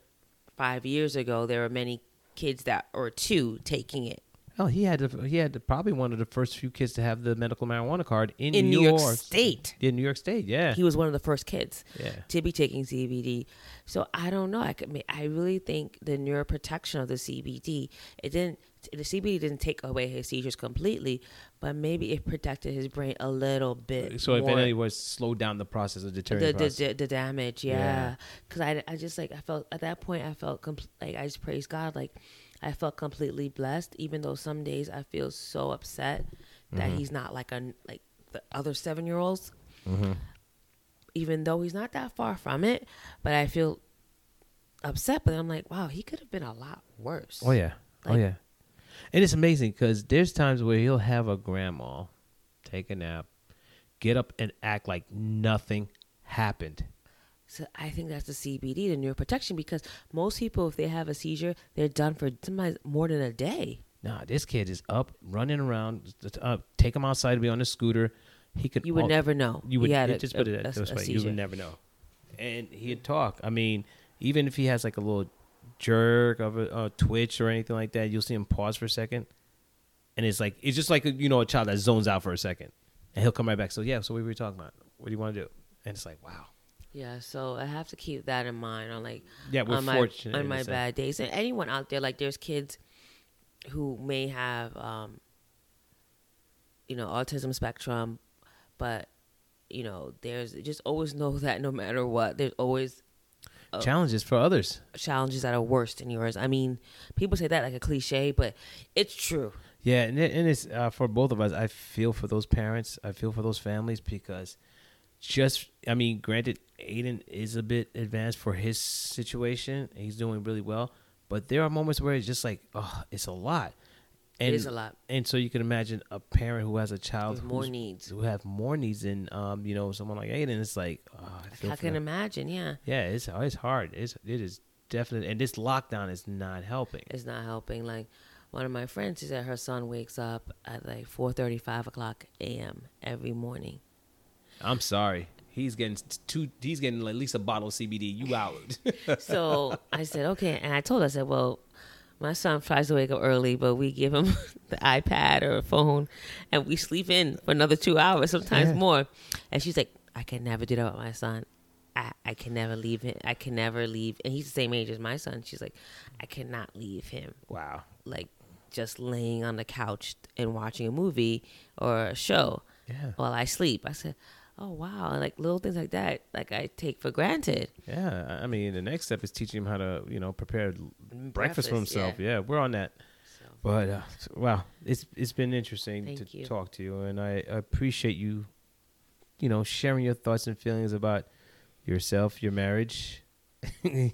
Speaker 5: Five years ago, there were many kids that or two taking it
Speaker 4: Oh, he had the, he had the, probably one of the first few kids to have the medical marijuana card in,
Speaker 5: in New York State.
Speaker 4: In New York State, yeah,
Speaker 5: He was one of the first kids
Speaker 4: yeah.
Speaker 5: to be taking CBD. So I don't know. I could, I really think the neuroprotection of the CBD it didn't the CBD didn't take away his seizures completely, but maybe it protected his brain a little bit.
Speaker 4: So if
Speaker 5: more.
Speaker 4: any was slowed down the process of deterring
Speaker 5: the,
Speaker 4: the,
Speaker 5: the, the, the damage,
Speaker 4: Yeah.
Speaker 5: yeah. Because I, I just like I felt at that point I felt compl- like I just praised God like I felt completely blessed. Even though some days I feel so upset that
Speaker 4: Mm-hmm.
Speaker 5: he's not like a like the other seven year olds.
Speaker 4: Mm-hmm.
Speaker 5: Even though he's not that far from it, but I feel upset. But I'm like, wow, he could have been a lot worse.
Speaker 4: oh yeah, oh yeah, and it's amazing because there's times where he'll have a grand mal take a nap, get up and act like nothing happened.
Speaker 5: So I think that's the CBD, the neuroprotection, because most people, if they have a seizure, they're done for sometimes more than a day.
Speaker 4: Nah, this kid is up, running around. Uh, take him outside to be on a scooter. He could.
Speaker 5: You would
Speaker 4: al-
Speaker 5: never know.
Speaker 4: You would
Speaker 5: He had
Speaker 4: it
Speaker 5: a-
Speaker 4: just put it
Speaker 5: a-
Speaker 4: this way. You would never know. And he'd talk. I mean, even if he has like a little jerk of a, a twitch or anything like that, you'll see him pause for a second, and it's like it's just like you know a child that zones out for a second, and he'll come right back. So yeah, so what were we talking about? What do you want to do? And it's like wow,
Speaker 5: Yeah, so I have to keep that in mind on like
Speaker 4: yeah, we're
Speaker 5: on my
Speaker 4: fortunate
Speaker 5: on my bad days. And anyone out there, like there's kids who may have um you know, autism spectrum, but you know, there's just always know (laughs) that no matter what, there's always uh,
Speaker 4: challenges for others.
Speaker 5: challenges that are worse than yours. I mean, people say that like a cliche, but it's true.
Speaker 4: Yeah, and, it, and it's uh, for both of us. I feel for those parents. I feel for those families because just, I mean, granted, Aiden is a bit advanced for his situation. He's doing really well, but there are moments where it's just like, oh, it's a lot. And,
Speaker 5: it is a lot.
Speaker 4: And so you can imagine a parent who has a child
Speaker 5: With more needs.
Speaker 4: who have more needs than, um, you know, someone like Aiden. It's like, oh, I feel
Speaker 5: I can
Speaker 4: them.
Speaker 5: imagine, yeah.
Speaker 4: Yeah, it's it's hard. It's it is definitely, and this lockdown is not helping.
Speaker 5: It's not helping. Like one of my friends, she said her son wakes up at like four thirty, five o'clock a.m. every morning.
Speaker 4: I'm sorry. He's getting two. He's getting at least a bottle of CBD. You out. (laughs)
Speaker 5: So I said, okay. And I told her, I said, well, my son tries to wake up early, but we give him (laughs) the iPad or a phone and we sleep in for another two hours, sometimes
Speaker 4: Yeah.
Speaker 5: more. And she's like, I can never do that with my son. I, I can never leave him. I can never leave. And he's the same age as my son. She's like, I cannot leave him.
Speaker 4: wow.
Speaker 5: Like, just laying on the couch and watching a movie or a show
Speaker 4: Yeah.
Speaker 5: while I sleep. I said, oh, wow. And like little things like that, like I take for granted.
Speaker 4: Yeah. I mean, the next step is teaching him how to, you know, prepare breakfast,
Speaker 5: Breakfast,
Speaker 4: for himself.
Speaker 5: yeah.
Speaker 4: Yeah. we're on that.
Speaker 5: So.
Speaker 4: But uh, wow, it's it's been interesting
Speaker 5: Thank
Speaker 4: to
Speaker 5: you.
Speaker 4: talk to you, and I appreciate you, you know, sharing your thoughts and feelings about yourself, your marriage, (laughs) and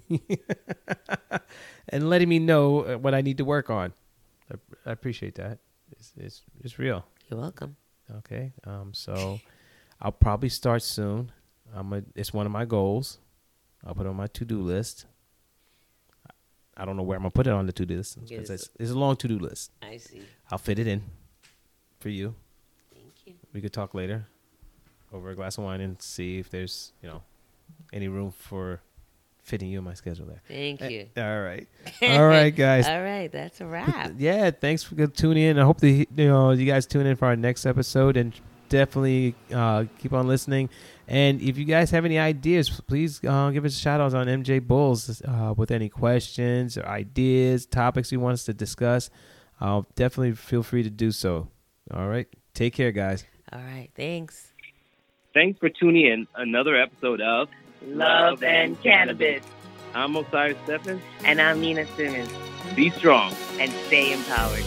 Speaker 4: letting me know uh, what I need to work on. I, I appreciate that. It's, it's it's real.
Speaker 5: You're welcome.
Speaker 4: Okay. Um. So, (laughs) I'll probably start soon. I'm a, It's one of my goals. I'll put it on my to do list. I don't know where I'm gonna put it on the to do list.
Speaker 5: Yes.
Speaker 4: It's, it's a long to do list.
Speaker 5: I see.
Speaker 4: I'll fit it in for you. Thank you. We could talk later over a glass of wine and see if there's you know any room for fitting you in my schedule there.
Speaker 5: Thank uh, you.
Speaker 4: All right, (laughs) all right, guys.
Speaker 5: All right, that's a wrap.
Speaker 4: Yeah, thanks for tuning in. I hope that you know you guys tune in for our next episode and definitely uh, keep on listening. And if you guys have any ideas, please uh, give us a shout out on MJ Bulls uh, with any questions or ideas, topics you want us to discuss. Uh, definitely feel free to do so. All right. Take care, guys.
Speaker 5: All right, thanks.
Speaker 3: Thanks for tuning in. Another episode of
Speaker 2: Love and Cannabis.
Speaker 3: I'm Osiris Stephen.
Speaker 2: And I'm Nina Simmons.
Speaker 3: Be strong.
Speaker 2: And stay empowered.